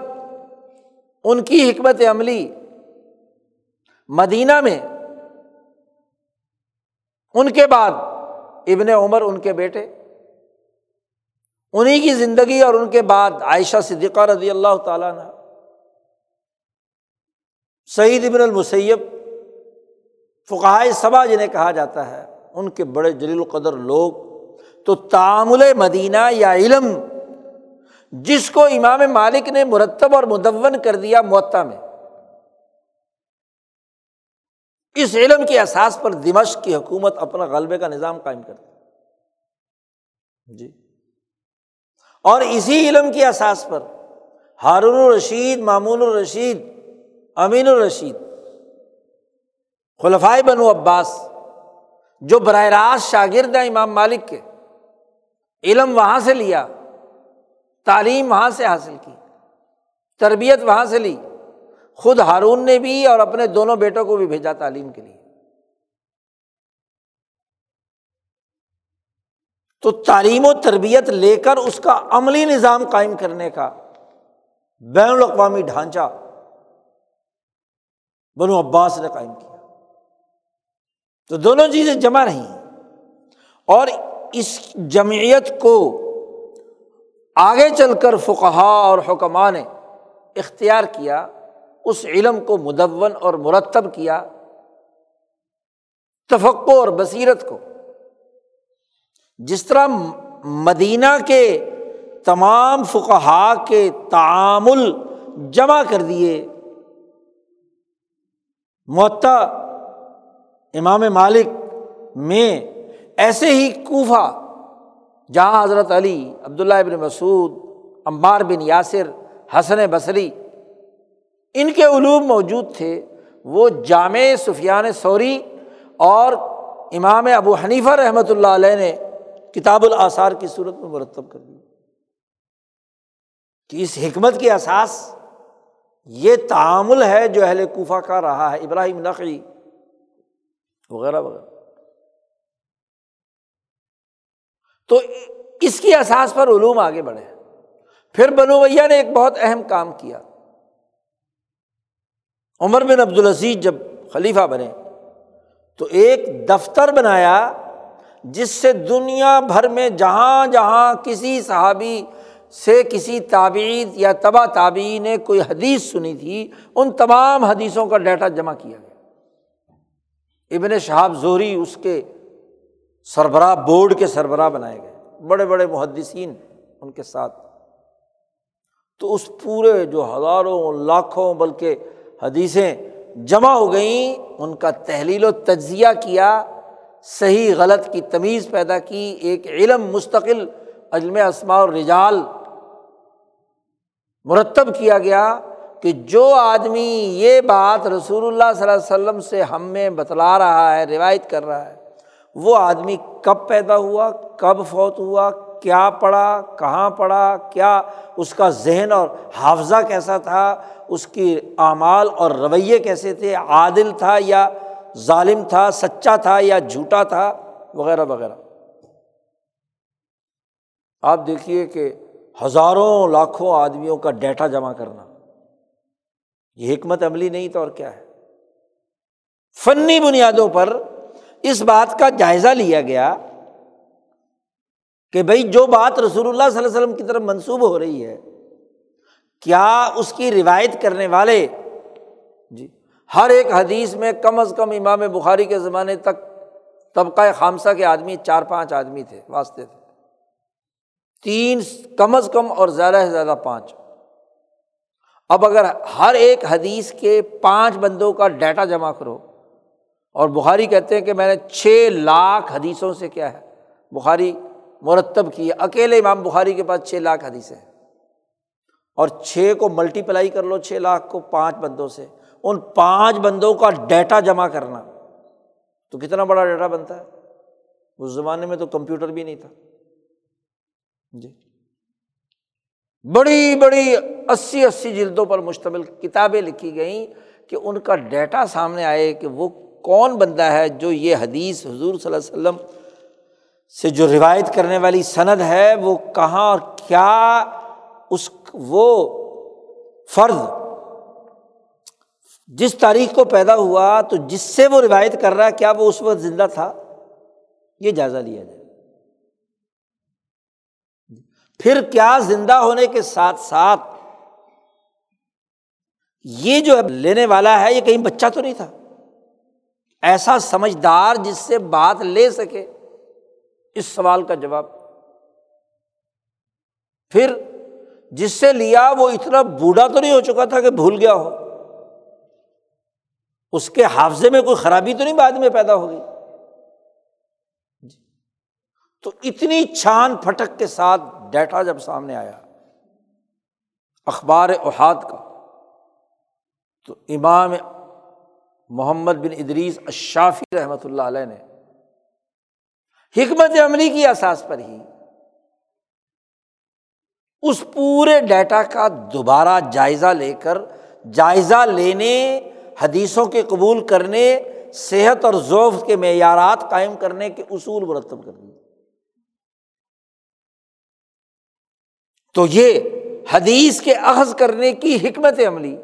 ان کی حکمت عملی مدینہ میں، ان کے بعد ابن عمر، ان کے بیٹے انہیں کی زندگی اور ان کے بعد عائشہ صدیقہ رضی اللہ تعالیٰ نے سعید ابن المسیب فقائے صبا جنہیں کہا جاتا ہے، ان کے بڑے جلیل القدر لوگ، تو تعامل مدینہ یا علم جس کو امام مالک نے مرتب اور مدون کر دیا معطا میں۔ اس علم کے احساس پر دمش کی حکومت اپنا غلبے کا نظام قائم کرتی۔ جی۔ اور اسی علم کے احساس پر ہارون الرشید، مامون الرشید، امین الرشید، خلفائے بنو عباس، جو براہ راست شاگرد ہیں امام مالک کے، علم وہاں سے لیا۔ تعلیم وہاں سے حاصل کی، تربیت وہاں سے لی۔ خود ہارون نے بھی اور اپنے دونوں بیٹوں کو بھی بھیجا تعلیم کے لیے۔ تو تعلیم و تربیت لے کر اس کا عملی نظام قائم کرنے کا بین الاقوامی ڈھانچہ بنو عباس نے قائم کیا۔ تو دونوں چیزیں جمع رہی اور اس جمعیت کو آگے چل کر فقہا اور حکمہ نے اختیار کیا، اس علم کو مدون اور مرتب کیا تفقع اور بصیرت کو۔ جس طرح مدینہ کے تمام فقہا کے تعامل جمع کر دیے معطا امام مالک میں ایسے ہی کوفہ جہاں حضرت علی، عبداللہ ابن مسعود، عمار بن یاسر، حسن بصری، ان کے علوم موجود تھے، وہ جامع سفیان سوری اور امام ابو حنیفہ رحمۃ اللہ علیہ نے کتاب الآثار کی صورت میں مرتب کر دی۔ کہ اس حکمت کی اساس یہ تعامل ہے جو اہل کوفہ کا رہا ہے، ابراہیم نقی وغیرہ وغیرہ۔ تو اس کی احساس پر علوم آگے بڑھے پھر بنو بھیا نے ایک بہت اہم کام کیا۔ عمر بن عبدالعزیز جب خلیفہ بنے تو ایک دفتر بنایا جس سے دنیا بھر میں جہاں جہاں کسی صحابی سے کسی تعبیر یا تبا تابی نے کوئی حدیث سنی تھی، ان تمام حدیثوں کا ڈیٹا جمع کیا گیا۔ ابن شہاب زہری اس کے سربراہ بورڈ کے سربراہ بنائے گئے، بڑے بڑے محدثین ان کے ساتھ۔ تو اس پورے جو ہزاروں، لاکھوں بلکہ حدیثیں جمع ہو گئیں، ان کا تحلیل و تجزیہ کیا، صحیح غلط کی تمیز پیدا کی، ایک علم مستقل اجم اسما اور رجال مرتب کیا گیا کہ جو آدمی یہ بات رسول اللہ صلی اللہ علیہ وسلم سے ہم میں بتلا رہا ہے، روایت کر رہا ہے وہ آدمی کب پیدا ہوا، کب فوت ہوا، کیا پڑھا، کہاں پڑھا، کیا اس کا ذہن اور حافظہ کیسا تھا، اس کی اعمال اور رویے کیسے تھے، عادل تھا یا ظالم تھا، سچا تھا یا جھوٹا تھا، وغیرہ وغیرہ۔ آپ دیکھیے کہ ہزاروں، لاکھوں آدمیوں کا ڈیٹا جمع کرنا، یہ حکمت عملی نہیں تو اور کیا ہے؟ فنی بنیادوں پر اس بات کا جائزہ لیا گیا کہ بھائی جو بات رسول اللہ صلی اللہ علیہ وسلم کی طرف منسوب ہو رہی ہے، کیا اس کی روایت کرنے والے؟ جی ہر ایک حدیث میں کم از کم امام بخاری کے زمانے تک طبقۂ خامسہ کے آدمی چار پانچ آدمی تھے، واسطے تھے۔ تین کم از کم اور زیادہ سے زیادہ پانچ۔ اب اگر ہر ایک حدیث کے پانچ بندوں کا ڈیٹا جمع کرو اور بخاری کہتے ہیں کہ میں نے چھ لاکھ حدیثوں سے کیا ہے۔ بخاری مرتب کی اکیلے امام بخاری کے پاس چھ لاکھ حدیثیں ہیں۔ اور چھ کو ملٹی پلائی کر لو، چھ لاکھ کو پانچ بندوں سے۔ ان پانچ بندوں کا ڈیٹا جمع کرنا۔ تو کتنا بڑا ڈیٹا بنتا ہے؟ اس زمانے میں تو کمپیوٹر بھی نہیں تھا۔ جی۔ بڑی بڑی اسی اسی جلدوں پر مشتمل کتابیں لکھی گئیں کہ ان کا ڈیٹا سامنے آئے کہ وہ کون بندہ ہے جو یہ حدیث حضور صلی اللہ علیہ وسلم سے جو روایت کرنے والی سند ہے، وہ کہاں اور کیا اس وہ فرد جس تاریخ کو پیدا ہوا تو جس سے وہ روایت کر رہا ہے، کیا وہ اس وقت زندہ تھا؟ یہ جائزہ لیا جائے۔ پھر کیا زندہ ہونے کے ساتھ ساتھ یہ جو لینے والا ہے، یہ کہیں بچہ تو نہیں تھا؟ ایسا سمجھدار جس سے بات لے سکے؟ اس سوال کا جواب۔ پھر جس سے لیا وہ اتنا بوڑھا تو نہیں ہو چکا تھا کہ بھول گیا ہو۔ اس کے حافظے میں کوئی خرابی تو نہیں بعد میں پیدا ہوگی جی۔ تو اتنی چھان پھٹک کے ساتھ ڈیٹا جب سامنے آیا، اخبار احاد کا، تو امام محمد بن ادریس اشافی رحمۃ اللہ علیہ نے حکمت عملی کی احساس پر ہی اس پورے ڈیٹا کا دوبارہ جائزہ لے کر جائزہ لینے، حدیثوں کے قبول کرنے، صحت اور ذوف کے معیارات قائم کرنے کے اصول مرتب کر دیے۔ تو یہ حدیث کے اخذ کرنے کی حکمت عملی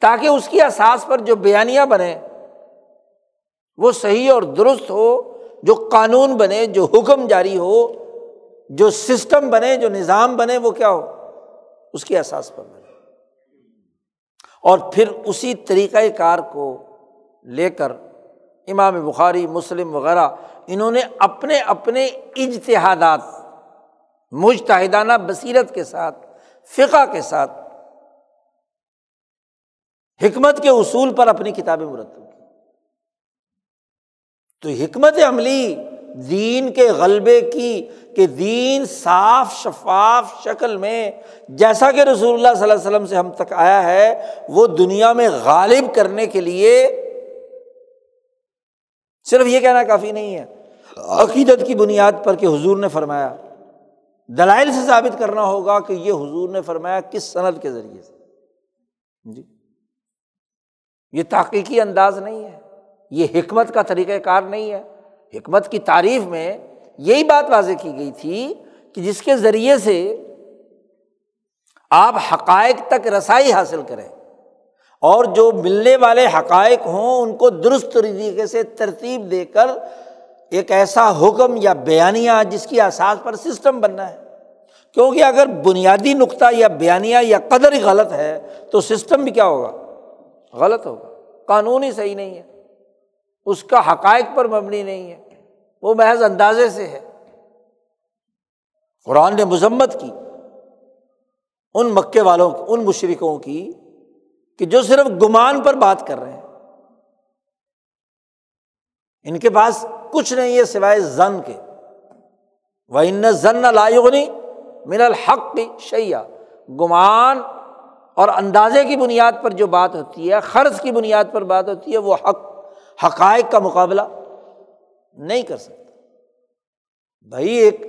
تاکہ اس کی احساس پر جو بیانیاں بنے وہ صحیح اور درست ہو، جو قانون بنے، جو حکم جاری ہو، جو سسٹم بنے، جو نظام بنے، وہ کیا ہو؟ اس کی احساس پر بنے۔ اور پھر اسی طریقۂ کار کو لے کر امام بخاری، مسلم وغیرہ، انہوں نے اپنے اپنے اجتہادات مجتحدانہ بصیرت کے ساتھ، فقہ کے ساتھ حکمت کے اصول پر اپنی کتابیں مرتب کی۔ تو حکمت عملی دین کے غلبے کی کہ دین صاف شفاف شکل میں، جیسا کہ رسول اللہ صلی اللہ علیہ وسلم سے ہم تک آیا ہے، وہ دنیا میں غالب کرنے کے لیے صرف یہ کہنا کافی نہیں ہے۔ عقیدت کی بنیاد پر کہ حضور نے فرمایا۔ دلائل سے ثابت کرنا ہوگا کہ یہ حضور نے فرمایا کس صنعت کے ذریعے سے۔ جی۔ یہ تحقیقی انداز نہیں ہے، یہ حکمت کا طریقۂ کار نہیں ہے۔ حکمت کی تعریف میں یہی بات واضح کی گئی تھی کہ جس کے ذریعے سے آپ حقائق تک رسائی حاصل کریں اور جو ملنے والے حقائق ہوں ان کو درست طریقے سے ترتیب دے کر ایک ایسا حکم یا بیانیہ جس کی احساس پر سسٹم بننا ہے۔ کیونکہ اگر بنیادی نقطہ یا بیانیہ یا قدر غلط ہے تو سسٹم بھی کیا ہوگا؟ غلط ہوگا۔ قانون ہی صحیح نہیں ہے۔ اس کا حقائق پر مبنی نہیں ہے۔ وہ محض اندازے سے ہے۔ قرآن نے مذمت کی۔ ان مکے والوں کی، ان مشرقوں کی کہ جو صرف گمان پر بات کر رہے ہیں۔ ان کے پاس کچھ نہیں ہے سوائے زن کے۔ وہ ان ضن لائنی من الحق کی شیا گمان اور اندازے کی بنیاد پر جو بات ہوتی ہے قرض کی بنیاد پر بات ہوتی ہے، وہ حق، حقائق کا مقابلہ نہیں کر سکتا۔ بھائی، ایک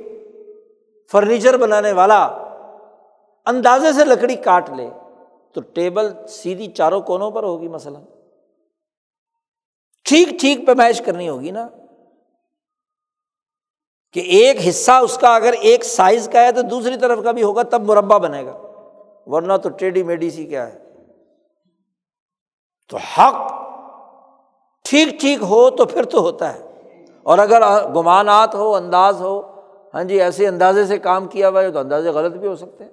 فرنیچر بنانے والا اندازے سے لکڑی کاٹ لے تو ٹیبل سیدھی چاروں کونوں پر ہوگی مثلاً۔ ٹھیک ٹھیک پیمائش کرنی ہوگی نا۔ کہ ایک حصہ اس کا اگر ایک سائز کا ہے تو دوسری طرف کا بھی ہوگا، تب مربع بنے گا۔ ورنہ تو ٹیڈی میڈی سی کیا ہے؟ تو حق ٹھیک ٹھیک ہو تو پھر تو ہوتا ہے۔ اور اگر گمانات ہو، انداز ہو ہاں جی ایسے اندازے سے کام کیا ہوا ہے تو اندازے غلط بھی ہو سکتے ہیں۔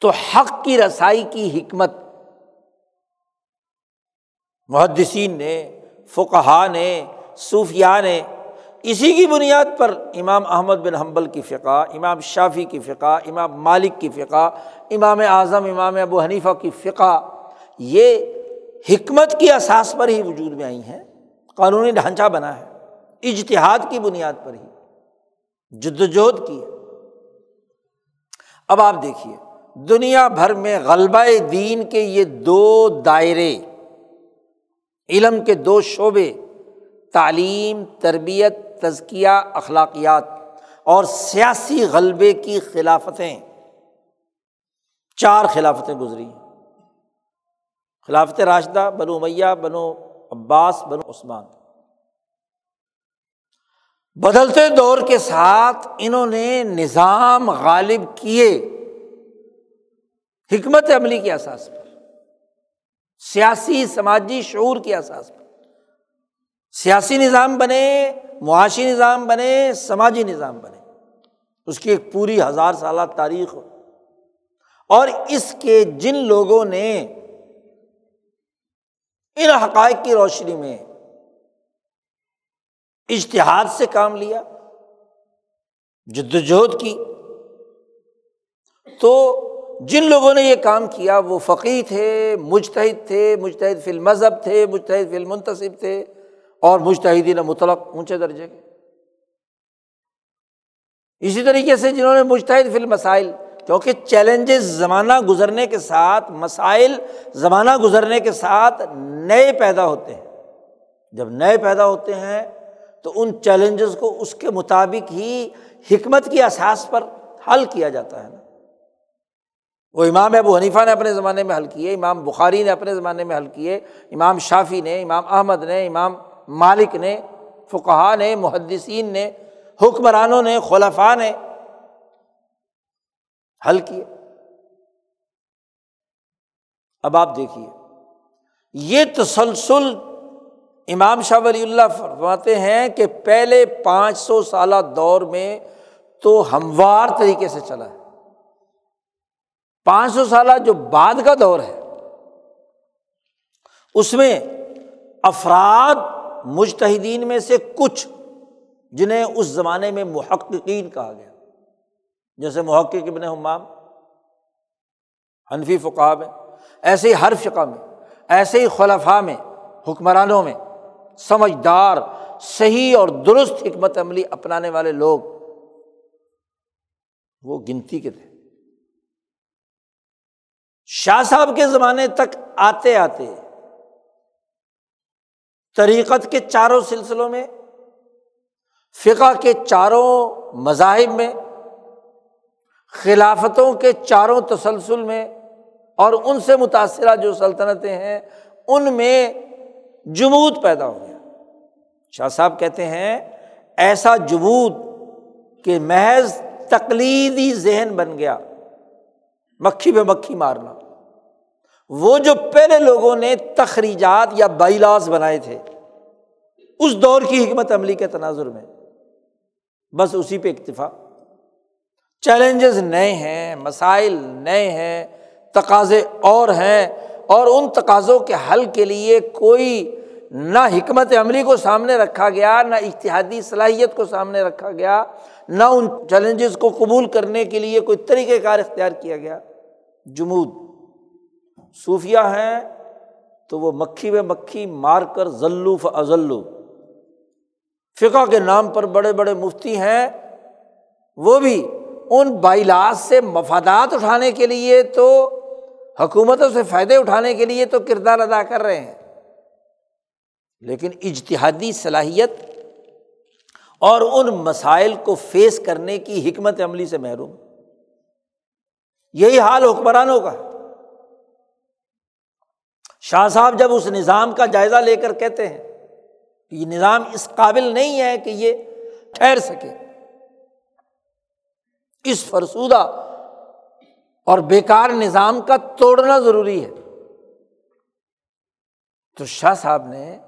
تو حق کی رسائی کی حکمت۔ محدثین نے فقہ نے صوفیہ نے اسی کی بنیاد پر امام احمد بن حنبل کی فقہ، امام شافی کی فقہ، امام مالک کی فقہ، امام اعظم، امام ابو حنیفہ کی فقہ، یہ حکمت کی اساس پر ہی وجود میں آئی ہیں، قانونی ڈھانچہ بنا ہے، اجتہاد کی بنیاد پر ہی، جد وجہد کی اب آپ دیکھیے، دنیا بھر میں غلبہ دین کے یہ دو دائرے، علم کے دو شعبے تعلیم، تربیت، تزکیہ، اخلاقیات اور سیاسی غلبے کی خلافتیں۔ چار خلافتیں گزری خلافت راشدہ، بنو میاں بنو عباس، بنو عثمان۔ بدلتے دور کے ساتھ انہوں نے نظام غالب کیے۔ حکمت عملی کے احساس پر، سیاسی، سماجی شعور کے احساس پر۔ سیاسی نظام بنے، معاشی نظام بنے، سماجی نظام بنے۔ اس کی ایک پوری ہزار سالہ تاریخ ہو۔ اور اس کے جن لوگوں نے ان حقائق کی روشنی میں اشتہاد سے کام لیا، جد وجہد کی، تو جن لوگوں نے یہ کام کیا، وہ فقی تھے مجتحد تھے مجتحد فی المذہب تھے مجتحد فی المنتصب تھے۔ اور مجتحدین مطلق اونچے درجے کے۔ اسی طریقے سے جنہوں نے مجتحد فی المسائل، کیونکہ چیلنجز زمانہ گزرنے کے ساتھ، مسائل زمانہ گزرنے کے ساتھ نئے پیدا ہوتے ہیں۔ جب نئے پیدا ہوتے ہیں، تو ان چیلنجز کو اس کے مطابق ہی حکمت کی احساس پر حل کیا جاتا ہے۔ نا وہ امام ابو حنیفہ نے اپنے زمانے میں حل کیے، امام بخاری نے اپنے زمانے میں حل کیے، امام شافی نے، امام احمد نے، امام مالک نے فقہ نے، محدثین نے، حکمرانوں نے، خلفاء نے حل کیے۔ اب آپ دیکھیے، یہ تسلسل امام شاہ ولی اللہ فرماتے ہیں کہ پہلے پانچ سو سالہ دور میں تو ہموار طریقے سے چلا ہے۔ پانچ سو سالہ جو بعد کا دور ہے، اس میں افراد مجتہدین میں سے کچھ جنہیں اس زمانے میں محققین کہا گیا۔ جیسے محقق ابن حمام، حنفی فقہ میں، ایسے ہی ہر فقہ میں، ایسے ہی خلفاء میں، حکمرانوں میں، سمجھدار، صحیح اور درست حکمت عملی اپنانے والے لوگ وہ گنتی کے تھے۔ شاہ صاحب کے زمانے تک آتے آتے طریقت کے چاروں سلسلوں میں، فقہ کے چاروں مذاہب میں، خلافتوں کے چاروں تسلسل میں اور ان سے متاثرہ جو سلطنتیں ہیں، ان میں جمود پیدا ہو گیا۔ شاہ صاحب کہتے ہیں، ایسا جمود کہ محض تقلیدی ذہن بن گیا، مکھی پہ مکھی مارنا۔ وہ جو پہلے لوگوں نے تخریجات یا بائیلاس بنائے تھے، اس دور کی حکمت عملی کے تناظر میں، بس اسی پہ اکتفا۔ چیلنجز نئے ہیں، مسائل نئے ہیں، تقاضے اور ہیں، اور ان تقاضوں کے حل کے لیے کوئی نہ حکمت عملی کو سامنے رکھا گیا، نہ اتحادی صلاحیت کو سامنے رکھا گیا، نہ ان چیلنجز کو قبول کرنے کے لیے کوئی طریقۂ کار اختیار کیا گیا۔ جمود۔ صوفیہ ہیں تو وہ مکھی میں مکھی مار کر ذلو ازلو فقہ کے نام پر بڑے بڑے مفتی ہیں۔ وہ بھی ان بائیلاس سے مفادات اٹھانے کے لیے تو حکومتوں سے فائدے اٹھانے کے لیے تو کردار ادا کر رہے ہیں۔ لیکن اجتہادی صلاحیت اور ان مسائل کو فیس کرنے کی حکمت عملی سے محروم۔ یہی حال حکمرانوں کا شاہ صاحب جب اس نظام کا جائزہ لے کر کہتے ہیں کہ یہ نظام اس قابل نہیں ہے کہ یہ ٹھہر سکے۔ اس فرسودہ اور بیکار نظام کا توڑنا ضروری ہے۔ تو شاہ صاحب نے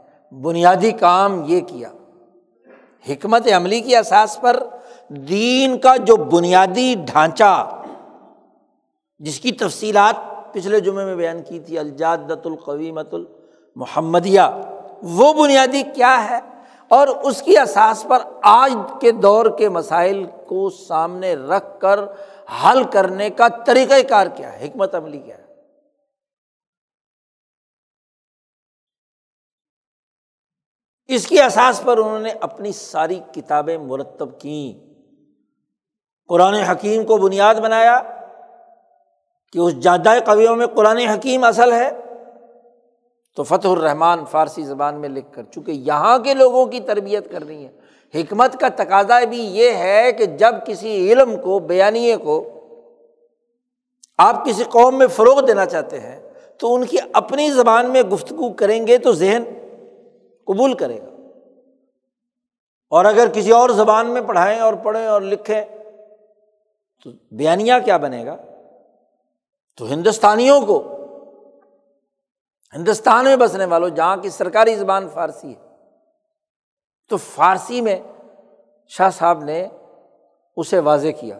بنیادی کام یہ کیا۔ حکمت عملی کی احساس پر دین کا جو بنیادی ڈھانچہ، جس کی تفصیلات پچھلے جمعے میں بیان کی تھی الجادت القویمت المحمدیہ۔ وہ بنیادی کیا ہے؟ اور اس کی احساس پر آج کے دور کے مسائل کو سامنے رکھ کر حل کرنے کا طریقۂ کار کیا ہے؟ حکمت عملی کیا ہے؟ اس کی احساس پر انہوں نے اپنی ساری کتابیں مرتب کیں۔ قرآن حکیم کو بنیاد بنایا۔ کہ اس جادہ قویوں میں قرآن حکیم اصل ہے۔ تو فتح الرحمان فارسی زبان میں لکھ کر، چونکہ یہاں کے لوگوں کی تربیت کرنی ہے۔ حکمت کا تقاضا بھی یہ ہے کہ جب کسی علم کو، بیانیے کو آپ کسی قوم میں فروغ دینا چاہتے ہیں، تو ان کی اپنی زبان میں گفتگو کریں گے تو ذہن قبول کرے گا۔ اور اگر کسی اور زبان میں پڑھائیں اور پڑھیں اور لکھیں، تو بیانیہ کیا بنے گا؟ تو ہندوستانیوں کو، ہندوستان میں بسنے والوں، جہاں کی سرکاری زبان فارسی ہے، تو فارسی میں شاہ صاحب نے اسے واضح کیا،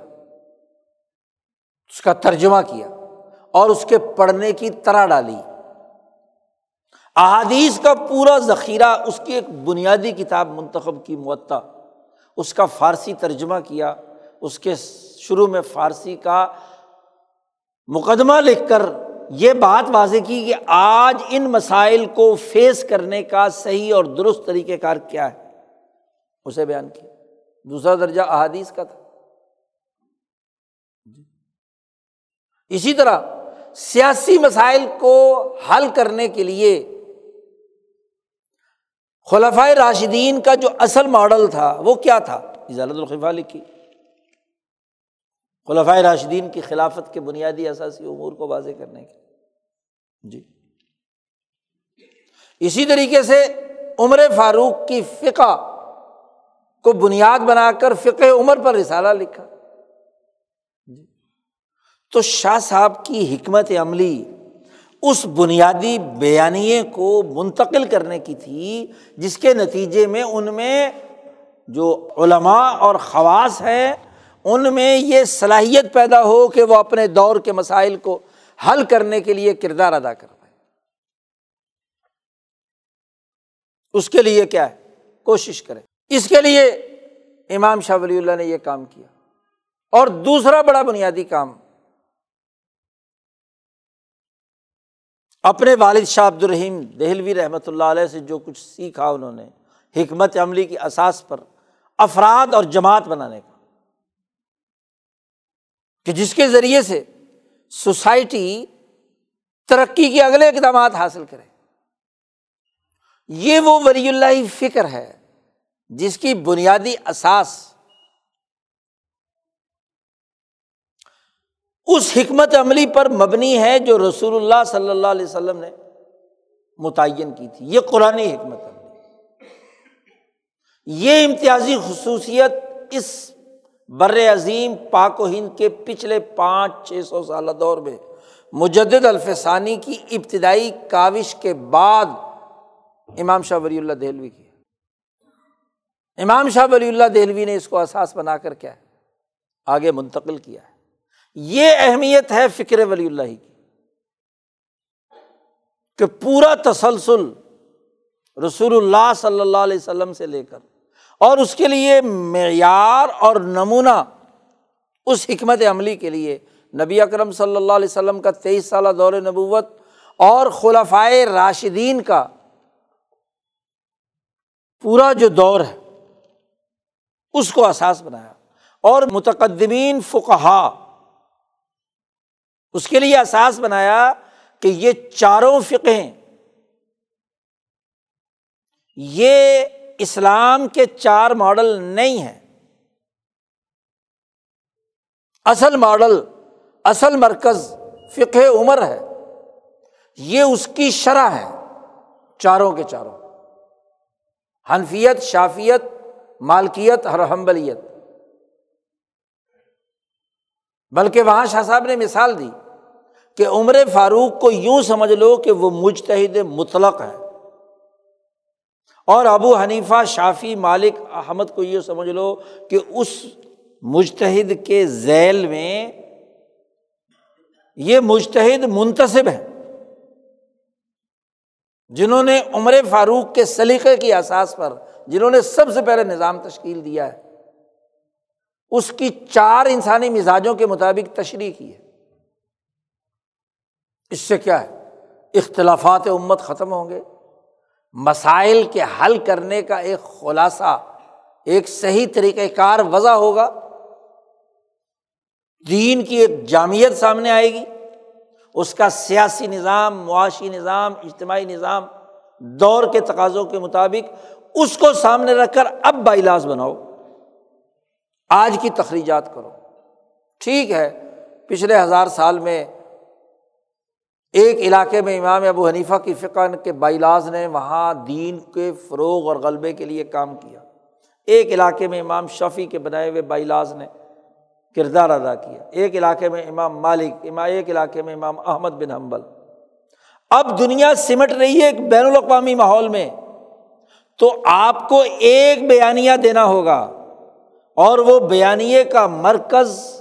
اس کا ترجمہ کیا اور اس کے پڑھنے کی طرح ڈالی۔ احادیث کا پورا ذخیرہ، اس کی ایک بنیادی کتاب منتخب کی معطا اس کا فارسی ترجمہ کیا، اس کے شروع میں فارسی کا مقدمہ لکھ کر یہ بات واضح کی کہ آج ان مسائل کو فیس کرنے کا صحیح اور درست طریقۂ کار کیا ہے۔ اسے بیان کیا۔ دوسرا درجہ احادیث کا تھا۔ جی۔ اسی طرح سیاسی مسائل کو حل کرنے کے لیے خلفۂ راشدین کا جو اصل ماڈل تھا وہ کیا تھا؟ اجالت الخفا لکھی۔ خلفۂ راشدین کی خلافت کے بنیادی اثاثی امور کو واضح کرنے کے جی۔ اسی طریقے سے عمر فاروق کی فقہ کو بنیاد بنا کر فقہ عمر پر رسالہ لکھا۔ جی۔ تو شاہ صاحب کی حکمت عملی اس بنیادی بیانیے کو منتقل کرنے کی تھی، جس کے نتیجے میں ان میں جو علماء اور خواص ہیں ان میں یہ صلاحیت پیدا ہو کہ وہ اپنے دور کے مسائل کو حل کرنے کے لیے کردار ادا کر پائے۔ اس کے لیے کیا ہے؟ کوشش کرے اس کے لیے امام شاہ ولی اللہ نے یہ کام کیا۔ اور دوسرا بڑا بنیادی کام، اپنے والد شاہ عبد الرحیم دہلوی رحمۃ اللہ علیہ سے جو کچھ سیکھا انہوں نے، حکمت عملی کی اساس پر افراد اور جماعت بنانے کا۔ کہ جس کے ذریعے سے سوسائٹی ترقی کے اگلے اقدامات حاصل کرے۔ یہ وہ ولی اللہ فکر ہے جس کی بنیادی اساس اس حکمت عملی پر مبنی ہے جو رسول اللہ صلی اللہ علیہ وسلم نے متعین کی تھی۔ یہ قرآن حکمت عملی۔ یہ امتیازی خصوصیت اس بر عظیم پاک و ہند کے پچھلے پانچ، چھ سو سالہ دور میں مجد الفسانی کی ابتدائی کاوش کے بعد امام شاہ ولی اللہ دہلوی کی۔ امام شاہ ولی اللہ دہلوی نے اس کو احساس بنا کر کیا ہے، آگے منتقل کیا ہے۔ یہ اہمیت ہے فکر ولی اللہ کی۔ کہ پورا تسلسل رسول اللہ صلی اللہ علیہ وسلم سے لے کر اور اس کے لیے معیار اور نمونہ اس حکمت عملی کے لیے نبی اکرم صلی اللہ علیہ وسلم کا تیئیس سالہ دور نبوت اور خلفائے راشدین کا پورا جو دور ہے، اس کو احساس بنایا۔ اور متقدمین فقہا، اس کے لیے احساس بنایا کہ یہ چاروں فقہیں یہ اسلام کے چار ماڈل نہیں ہیں۔ اصل ماڈل، اصل مرکز فقہ عمر ہے۔ یہ اس کی شرح ہے، چاروں کے چاروں۔ حنفیت، شافیت، مالکیت ہر حمبلیت بلکہ وہاں شاہ صاحب نے مثال دی کہ عمر فاروق کو یوں سمجھ لو کہ وہ مجتہد مطلق ہے۔ اور ابو حنیفہ شافی مالک، احمد کو یہ سمجھ لو کہ اس مجتہد کے ذیل میں یہ مجتہد منتصب ہے جنہوں نے عمر فاروق کے سلیقے کی احساس پر، جنہوں نے سب سے پہلے نظام تشکیل دیا ہے، اس کی چار انسانی مزاجوں کے مطابق تشریح کی ہے۔ اس سے کیا ہے؟ اختلافات امت ختم ہوں گے۔ مسائل کے حل کرنے کا ایک خلاصہ، ایک صحیح طریقۂ کار وضع ہوگا۔ دین کی ایک جامعت سامنے آئے گی۔ اس کا سیاسی نظام، معاشی نظام، اجتماعی نظام، دور کے تقاضوں کے مطابق اس کو سامنے رکھ کر اب باعلاز بناؤ۔ آج کی تخریجات کرو۔ ٹھیک ہے، پچھلے ہزار سال میں ایک علاقے میں امام ابو حنیفہ کی فقہ کے بائیلاز نے وہاں دین کے فروغ اور غلبے کے لیے کام کیا۔ ایک علاقے میں امام شفیع کے بنائے ہوئے بائیلاز نے کردار ادا کیا۔ ایک علاقے میں امام مالک، امام، ایک علاقے میں امام احمد بن حنبل۔ اب دنیا سمٹ رہی ہے ایک بین الاقوامی ماحول میں، تو آپ کو ایک بیانیہ دینا ہوگا اور وہ بیانیے کا مرکز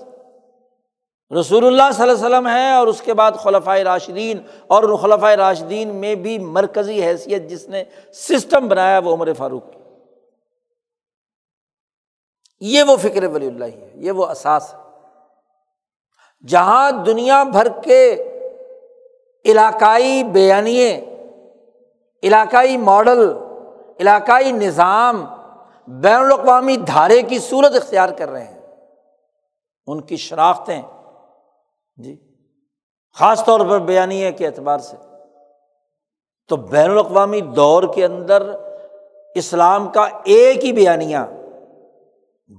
رسول اللہ صلی اللہ علیہ وسلم ہے اور اس کے بعد خلفۂ راشدین، اور خلفۂ راشدین میں بھی مرکزی حیثیت جس نے سسٹم بنایا وہ عمر فاروق کی۔ یہ وہ فکر ولی اللہ ہے، یہ وہ اساس ہے۔ جہاں دنیا بھر کے علاقائی بیانیے، علاقائی ماڈل، علاقائی نظام، بین الاقوامی دھارے کی صورت اختیار کر رہے ہیں۔ ان کی شناختیں جی۔ خاص طور پر بیانیے کے اعتبار سے تو بین الاقوامی دور کے اندر اسلام کا ایک ہی بیانیہ،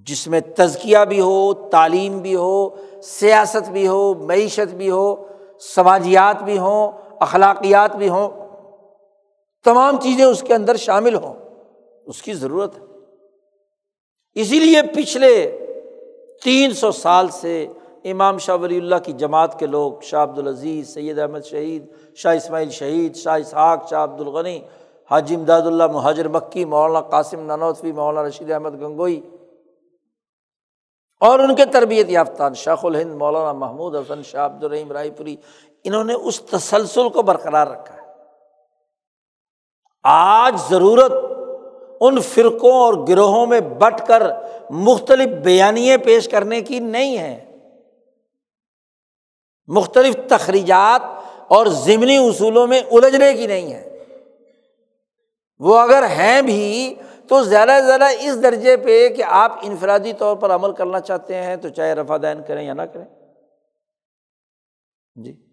جس میں تزکیہ بھی ہو، تعلیم بھی ہو، سیاست بھی ہو، معیشت بھی ہو، سماجیات بھی ہوں، اخلاقیات بھی ہوں، تمام چیزیں اس کے اندر شامل ہوں، اس کی ضرورت ہے۔ اسی لیے پچھلے تین سو سال سے امام شاہ ولی اللہ کی جماعت کے لوگ، شاہ عبد العزیز سید احمد شہید، شاہ اسماعیل شہید، شاہ اسحاق، شاہ عبد الغنی حاجی امداد اللہ مہاجر مکی، مولانا قاسم نانوتفی مولانا رشید احمد گنگوئی اور ان کے تربیت یافتہ شاخ الہند، مولانا محمود حسن، شاہ عبد الرحیم رائے پوری، انہوں نے اس تسلسل کو برقرار رکھا ہے۔ آج ضرورت ان فرقوں اور گروہوں میں بٹ کر مختلف بیانیے پیش کرنے کی نہیں ہے۔ مختلف تخریجات اور ضمنی اصولوں میں الجھنے کی نہیں ہے۔ وہ اگر ہیں بھی تو زیادہ سے زیادہ اس درجے پہ کہ آپ انفرادی طور پر عمل کرنا چاہتے ہیں تو چاہے رفا دین کریں یا نہ کریں۔ جی۔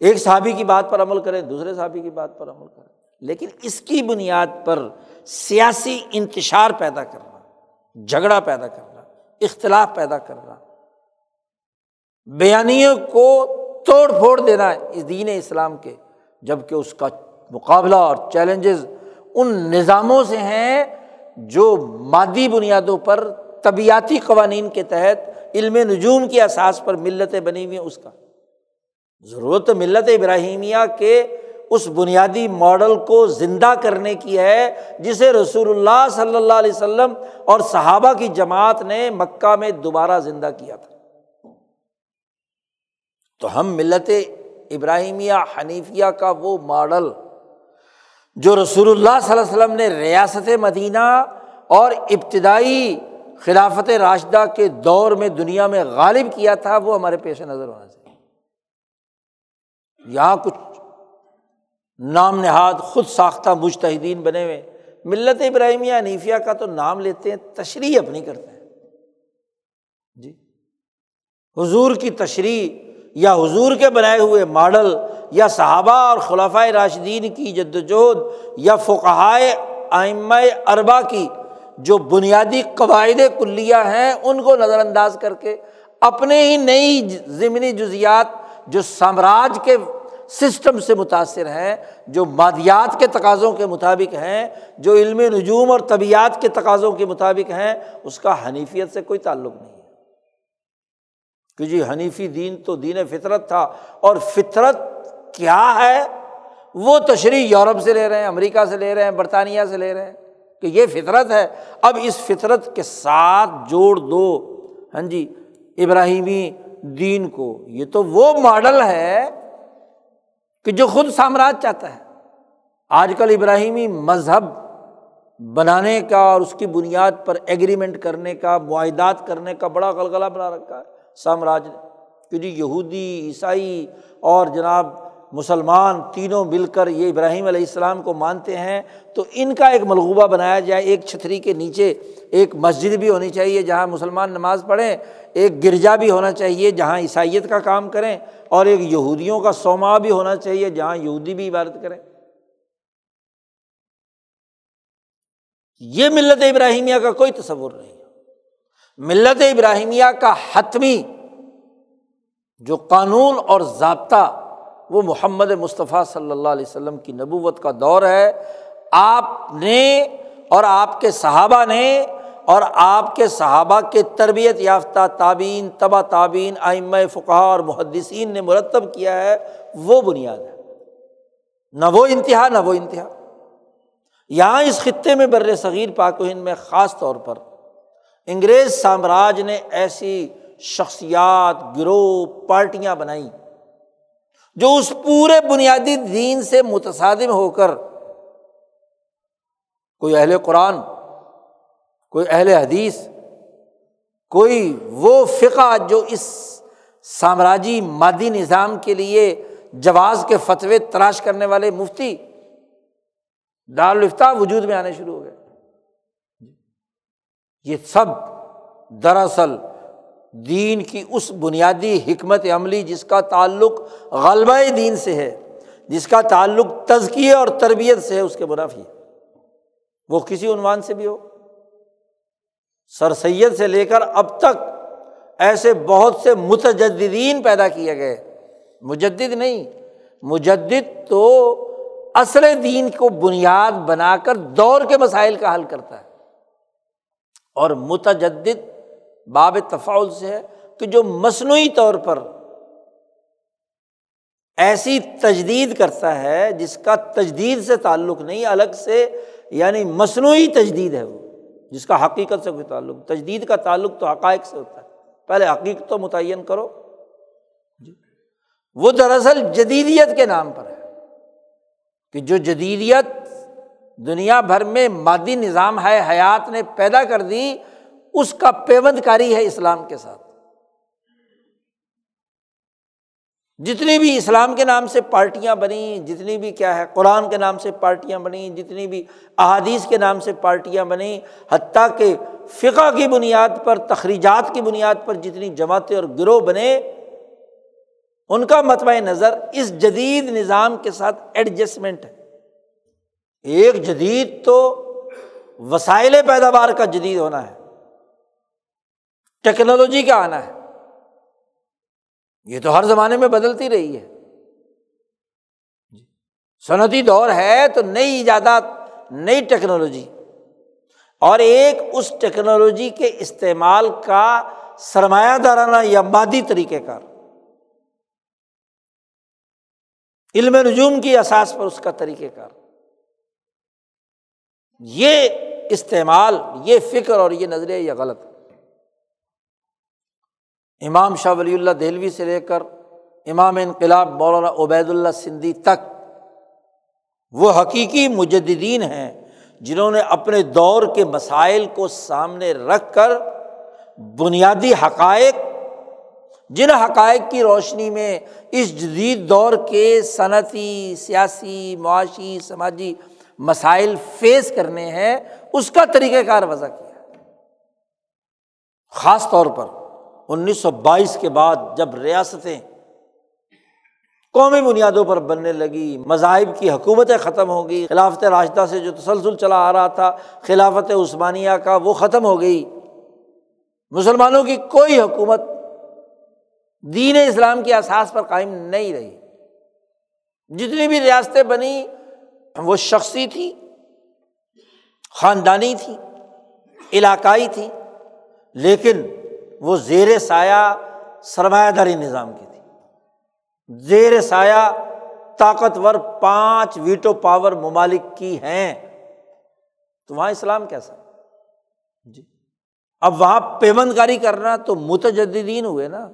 ایک صحابی کی بات پر عمل کریں، دوسرے صحابی کی بات پر عمل کریں۔ لیکن اس کی بنیاد پر سیاسی انتشار پیدا کرنا، جھگڑا پیدا کرنا، اختلاف پیدا کرنا بیانیوں کو توڑ پھوڑ دینا اس دین اسلام کے جبکہ اس کا مقابلہ اور چیلنجز ان نظاموں سے ہیں جو مادی بنیادوں پر طبیعتی قوانین کے تحت علم نجوم کی احساس پر ملتیں بنی ہوئی ہیں اس کا۔ ضرورت ملت ابراہیمیہ کے اس بنیادی ماڈل کو زندہ کرنے کی ہے، جسے رسول اللہ صلی اللہ علیہ وسلم اور صحابہ کی جماعت نے مکہ میں دوبارہ زندہ کیا تھا۔ تو ہم ملت ابراہیمیہ حنیفیہ کا وہ ماڈل جو رسول اللہ صلی اللہ علیہ وسلم نے ریاست مدینہ اور ابتدائی خلافت راشدہ کے دور میں دنیا میں غالب کیا تھا وہ ہمارے پیش نظر ہونا چاہیے۔ یہاں کچھ نام نہاد خود ساختہ مشتحدین بنے ہوئے ملت ابراہیمیہ حنیفیہ کا تو نام لیتے ہیں، تشریح اپنی کرتے ہیں۔ جی۔ حضور کی تشریح یا حضور کے بنائے ہوئے ماڈل یا صحابہ اور خلافۂ راشدین کی جد وجہد یا فقہائے آئمہ اربا کی جو بنیادی قواعد کلیہ ہیں، ان کو نظر انداز کر کے اپنے ہی نئی ضمنی جزیات جو سامراج کے سسٹم سے متاثر ہیں، جو مادیات کے تقاضوں کے مطابق ہیں، جو علم نجوم اور طبیعت کے تقاضوں کے مطابق ہیں، اس کا حنیفیت سے کوئی تعلق نہیں۔ کہ جی حنیفی دین تو دین فطرت تھا اور فطرت کیا ہے؟ وہ تشریح یورپ سے لے رہے ہیں، امریکہ سے لے رہے ہیں، برطانیہ سے لے رہے ہیں کہ یہ فطرت ہے۔ اب اس فطرت کے ساتھ جوڑ دو۔ ہاں جی ابراہیمی دین کو۔ یہ تو وہ ماڈل ہے کہ جو خود سامراج چاہتا ہے۔ آج کل ابراہیمی مذہب بنانے کا اور اس کی بنیاد پر ایگریمنٹ کرنے کا، معاہدات کرنے کا بڑا غلغلہ بنا رکھا ہے۔ سامراج کہ جی یہودی، عیسائی اور جناب مسلمان تینوں مل کر یہ ابراہیم علیہ السلام کو مانتے ہیں، تو ان کا ایک ملغوبہ بنایا جائے، ایک چھتری کے نیچے ایک مسجد بھی ہونی چاہیے جہاں مسلمان نماز پڑھیں، ایک گرجا بھی ہونا چاہیے جہاں عیسائیت کا کام کریں، اور ایک یہودیوں کا سوما بھی ہونا چاہیے جہاں یہودی بھی عبادت کریں۔ یہ ملت ابراہیمیہ کا کوئی تصور نہیں۔ ملت ابراہیمیہ کا حتمی جو قانون اور ضابطہ وہ محمد مصطفیٰ صلی اللہ علیہ وسلم کی نبوت کا دور ہے، آپ نے اور آپ کے صحابہ نے اور آپ کے صحابہ کے تربیت یافتہ تعبین تبا تعبین آئمہ فقہ اور محدثین نے مرتب کیا ہے، وہ بنیاد ہے۔ نہ وہ انتہا، نہ وہ انتہا۔ یہاں اس خطے میں بر صغیر پاک و ہند میں خاص طور پر انگریز سامراج نے ایسی شخصیات، گروہ، پارٹیاں بنائیں جو اس پورے بنیادی دین سے متصادم ہو کر کوئی اہل قرآن، کوئی اہل حدیث، کوئی وہ فقہ جو اس سامراجی مادی نظام کے لیے جواز کے فتوے تراش کرنے والے مفتی دارالفتہ وجود میں آنے شروع ہو گئے۔ یہ سب دراصل دین کی اس بنیادی حکمت عملی جس کا تعلق غلبہ دین سے ہے، جس کا تعلق تزکیے اور تربیت سے ہے، اس کے منافی وہ کسی عنوان سے بھی ہو؟ سر سید سے لے کر اب تک ایسے بہت سے متجدین پیدا کیے گئے۔ مجدد نہیں، مجدد تو اصل دین کو بنیاد بنا کر دور کے مسائل کا حل کرتا ہے۔ اور متجدد باب تفاعل سے ہے کہ جو مصنوعی طور پر ایسی تجدید کرتا ہے، جس کا تجدید سے تعلق نہیں، الگ سے یعنی مصنوعی تجدید ہے وہ، جس کا حقیقت سے کوئی تعلق، تجدید کا تعلق تو حقائق سے ہوتا ہے۔ پہلے حقیقت تو متعین کرو۔ جی۔ وہ دراصل جدیدیت کے نام پر ہے کہ جو جدیدیت دنیا بھر میں مادی نظام ہے، حیات نے پیدا کر دی، اس کا پیوند کاری ہے اسلام کے ساتھ۔ جتنی بھی اسلام کے نام سے پارٹیاں بنی جتنی بھی کیا ہے، قرآن کے نام سے پارٹیاں بنی جتنی بھی احادیث کے نام سے پارٹیاں بنی حتیٰ کہ فقہ کی بنیاد پر، تخریجات کی بنیاد پر جتنی جماعتیں اور گروہ بنے ان کا متبع نظر اس جدید نظام کے ساتھ ایڈجسٹمنٹ ہے۔ ایک جدید تو وسائل پیداوار کا جدید ہونا ہے۔ ٹیکنالوجی کا آنا ہے۔ یہ تو ہر زمانے میں بدلتی رہی ہے۔ جی۔ صنعتی دور ہے تو نئی ایجادات، نئی ٹیکنالوجی۔ اور ایک اس ٹیکنالوجی کے استعمال کا سرمایہ دارانہ یا مادی طریقہ کار۔ علم نجوم کی احساس پر اس کا طریقہ کار۔ یہ استعمال، یہ فکر اور یہ نظریہ یہ غلط ہے۔ امام شاہ ولی اللہ دہلوی سے لے کر امام انقلاب مولانا عبید اللہ سندھی تک وہ حقیقی مجدین ہیں جنہوں نے اپنے دور کے مسائل کو سامنے رکھ کر بنیادی حقائق، جن حقائق کی روشنی میں اس جدید دور کے صنعتی، سیاسی، معاشی، سماجی مسائل فیس کرنے ہیں، اس کا طریقہ کار وضع کیا۔ خاص طور پر انیس سو بائیس کے بعد جب ریاستیں قومی بنیادوں پر بننے لگی، مذاہب کی حکومتیں ختم ہو گئی، خلافت راشدہ سے جو تسلسل چلا آ رہا تھا، خلافت عثمانیہ کا وہ ختم ہو گئی۔ مسلمانوں کی کوئی حکومت دین اسلام کے احساس پر قائم نہیں رہی۔ جتنی بھی ریاستیں بنی وہ شخصی تھی، خاندانی تھی، علاقائی تھی، لیکن وہ زیر سایہ سرمایہ داری نظام کی تھی۔ زیر سایہ طاقتور پانچ ویٹو پاور ممالک کی ہیں۔ تو وہاں اسلام کیسا جی۔ اب وہاں پیمند کاری کرنا تو متجدین ہوئے نا۔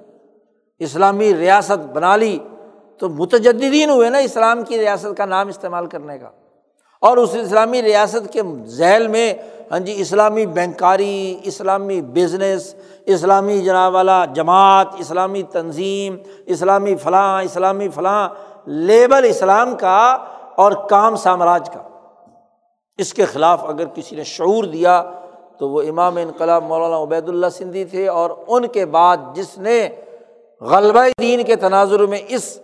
اسلامی ریاست بنا لی۔ تو متجدین ہوئے نا اسلام کی ریاست کا نام استعمال کرنے کا۔ اور اس اسلامی ریاست کے ذیل میں ہاں جی اسلامی بینکاری، اسلامی بزنس، اسلامی جناب والا جماعت، اسلامی تنظیم، اسلامی فلاں اسلامی فلاں، لیبل اسلام کا اور کام سامراج کا۔ اس کے خلاف اگر کسی نے شعور دیا تو وہ امام انقلاب مولانا عبید اللہ سندھی تھے اور ان کے بعد جس نے غلبہ دین کے تناظر میں اس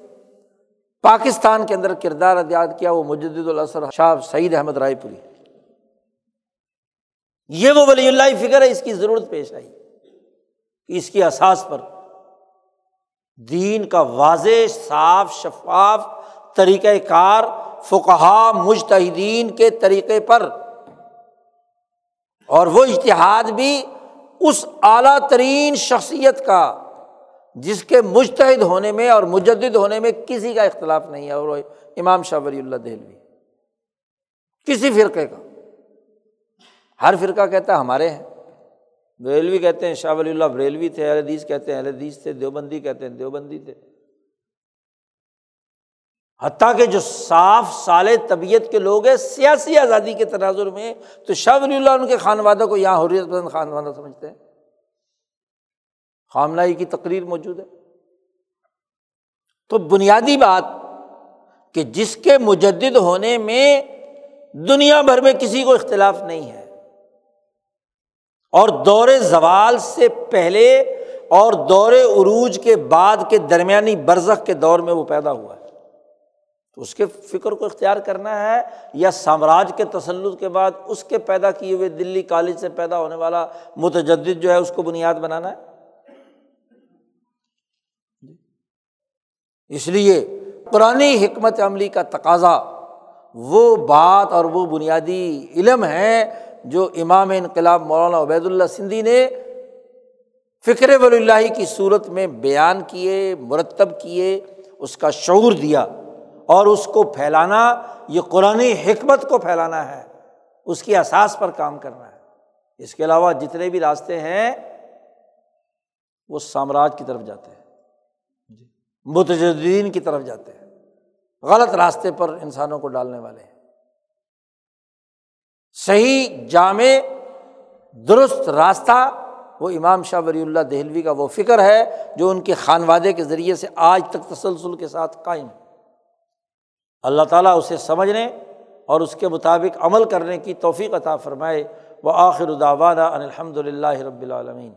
پاکستان کے اندر کردار ادیات کیا وہ مجد الاسر شاہ سعید احمد رائے پوری۔ یہ وہ ولی اللہ فکر ہے، اس کی ضرورت پیش آئی۔ اس کی اساس پر دین کا واضح، صاف، شفاف طریقۂ کار فقہ مشتحدین کے طریقے پر۔ اور وہ اشتہاد بھی اس اعلیٰ ترین شخصیت کا جس کے مشتحد ہونے میں اور مجد ہونے میں کسی کا اختلاف نہیں ہے، اور امام شاہ ولی اللہ دہلوی۔ کسی فرقے کا۔ ہر فرقہ کہتا ہے ہمارے ہیں۔ بریلوی کہتے ہیں شاہ ولی اللہ بریلوی تھے، اہل حدیث کہتے ہیں اہل حدیث تھے، دیوبندی کہتے ہیں دیوبندی تھے۔ حتیٰ کہ جو صاف سال طبیعت کے لوگ ہیں، سیاسی آزادی کے تناظر میں، تو شاہ ولی اللہ ان کے خانوادہ کو یہاں حریت پسند خانوادہ سمجھتے ہیں۔ خامنائی کی تقریر موجود ہے۔ تو بنیادی بات کہ جس کے مجد ہونے میں دنیا بھر میں کسی کو اختلاف نہیں ہے، اور دور زوال سے پہلے اور دور عروج کے بعد کے درمیانی برزخ کے دور میں وہ پیدا ہوا ہے۔ تو اس کے فکر کو اختیار کرنا ہے، یا سامراج کے تسلط کے بعد اس کے پیدا کیے ہوئے دلی کالج سے پیدا ہونے والا متجد جو ہے اس کو بنیاد بنانا ہے۔ اس لیے پرانی حکمت عملی کا تقاضا، وہ بات اور وہ بنیادی علم ہے جو امام انقلاب مولانا عبید اللہ سندھی نے فکر ولی اللہ کی صورت میں بیان کیے، مرتب کیے، اس کا شعور دیا اور اس کو پھیلانا، یہ قرآن حکمت کو پھیلانا ہے، اس کی احساس پر کام کرنا ہے۔ اس کے علاوہ جتنے بھی راستے ہیں، وہ سامراج کی طرف جاتے ہیں۔ متجدین کی طرف جاتے ہیں۔ غلط راستے پر انسانوں کو ڈالنے والے ہیں۔ صحیح جامع درست راستہ، وہ امام شاہ ولی اللہ دہلوی کا وہ فکر ہے جو ان کے خانوادے کے ذریعے سے آج تک تسلسل کے ساتھ قائم اللہ تعالیٰ اسے سمجھنے اور اس کے مطابق عمل کرنے کی توفیق عطا فرمائے۔ وہ آخر ان الحمد للہ رب العالمین۔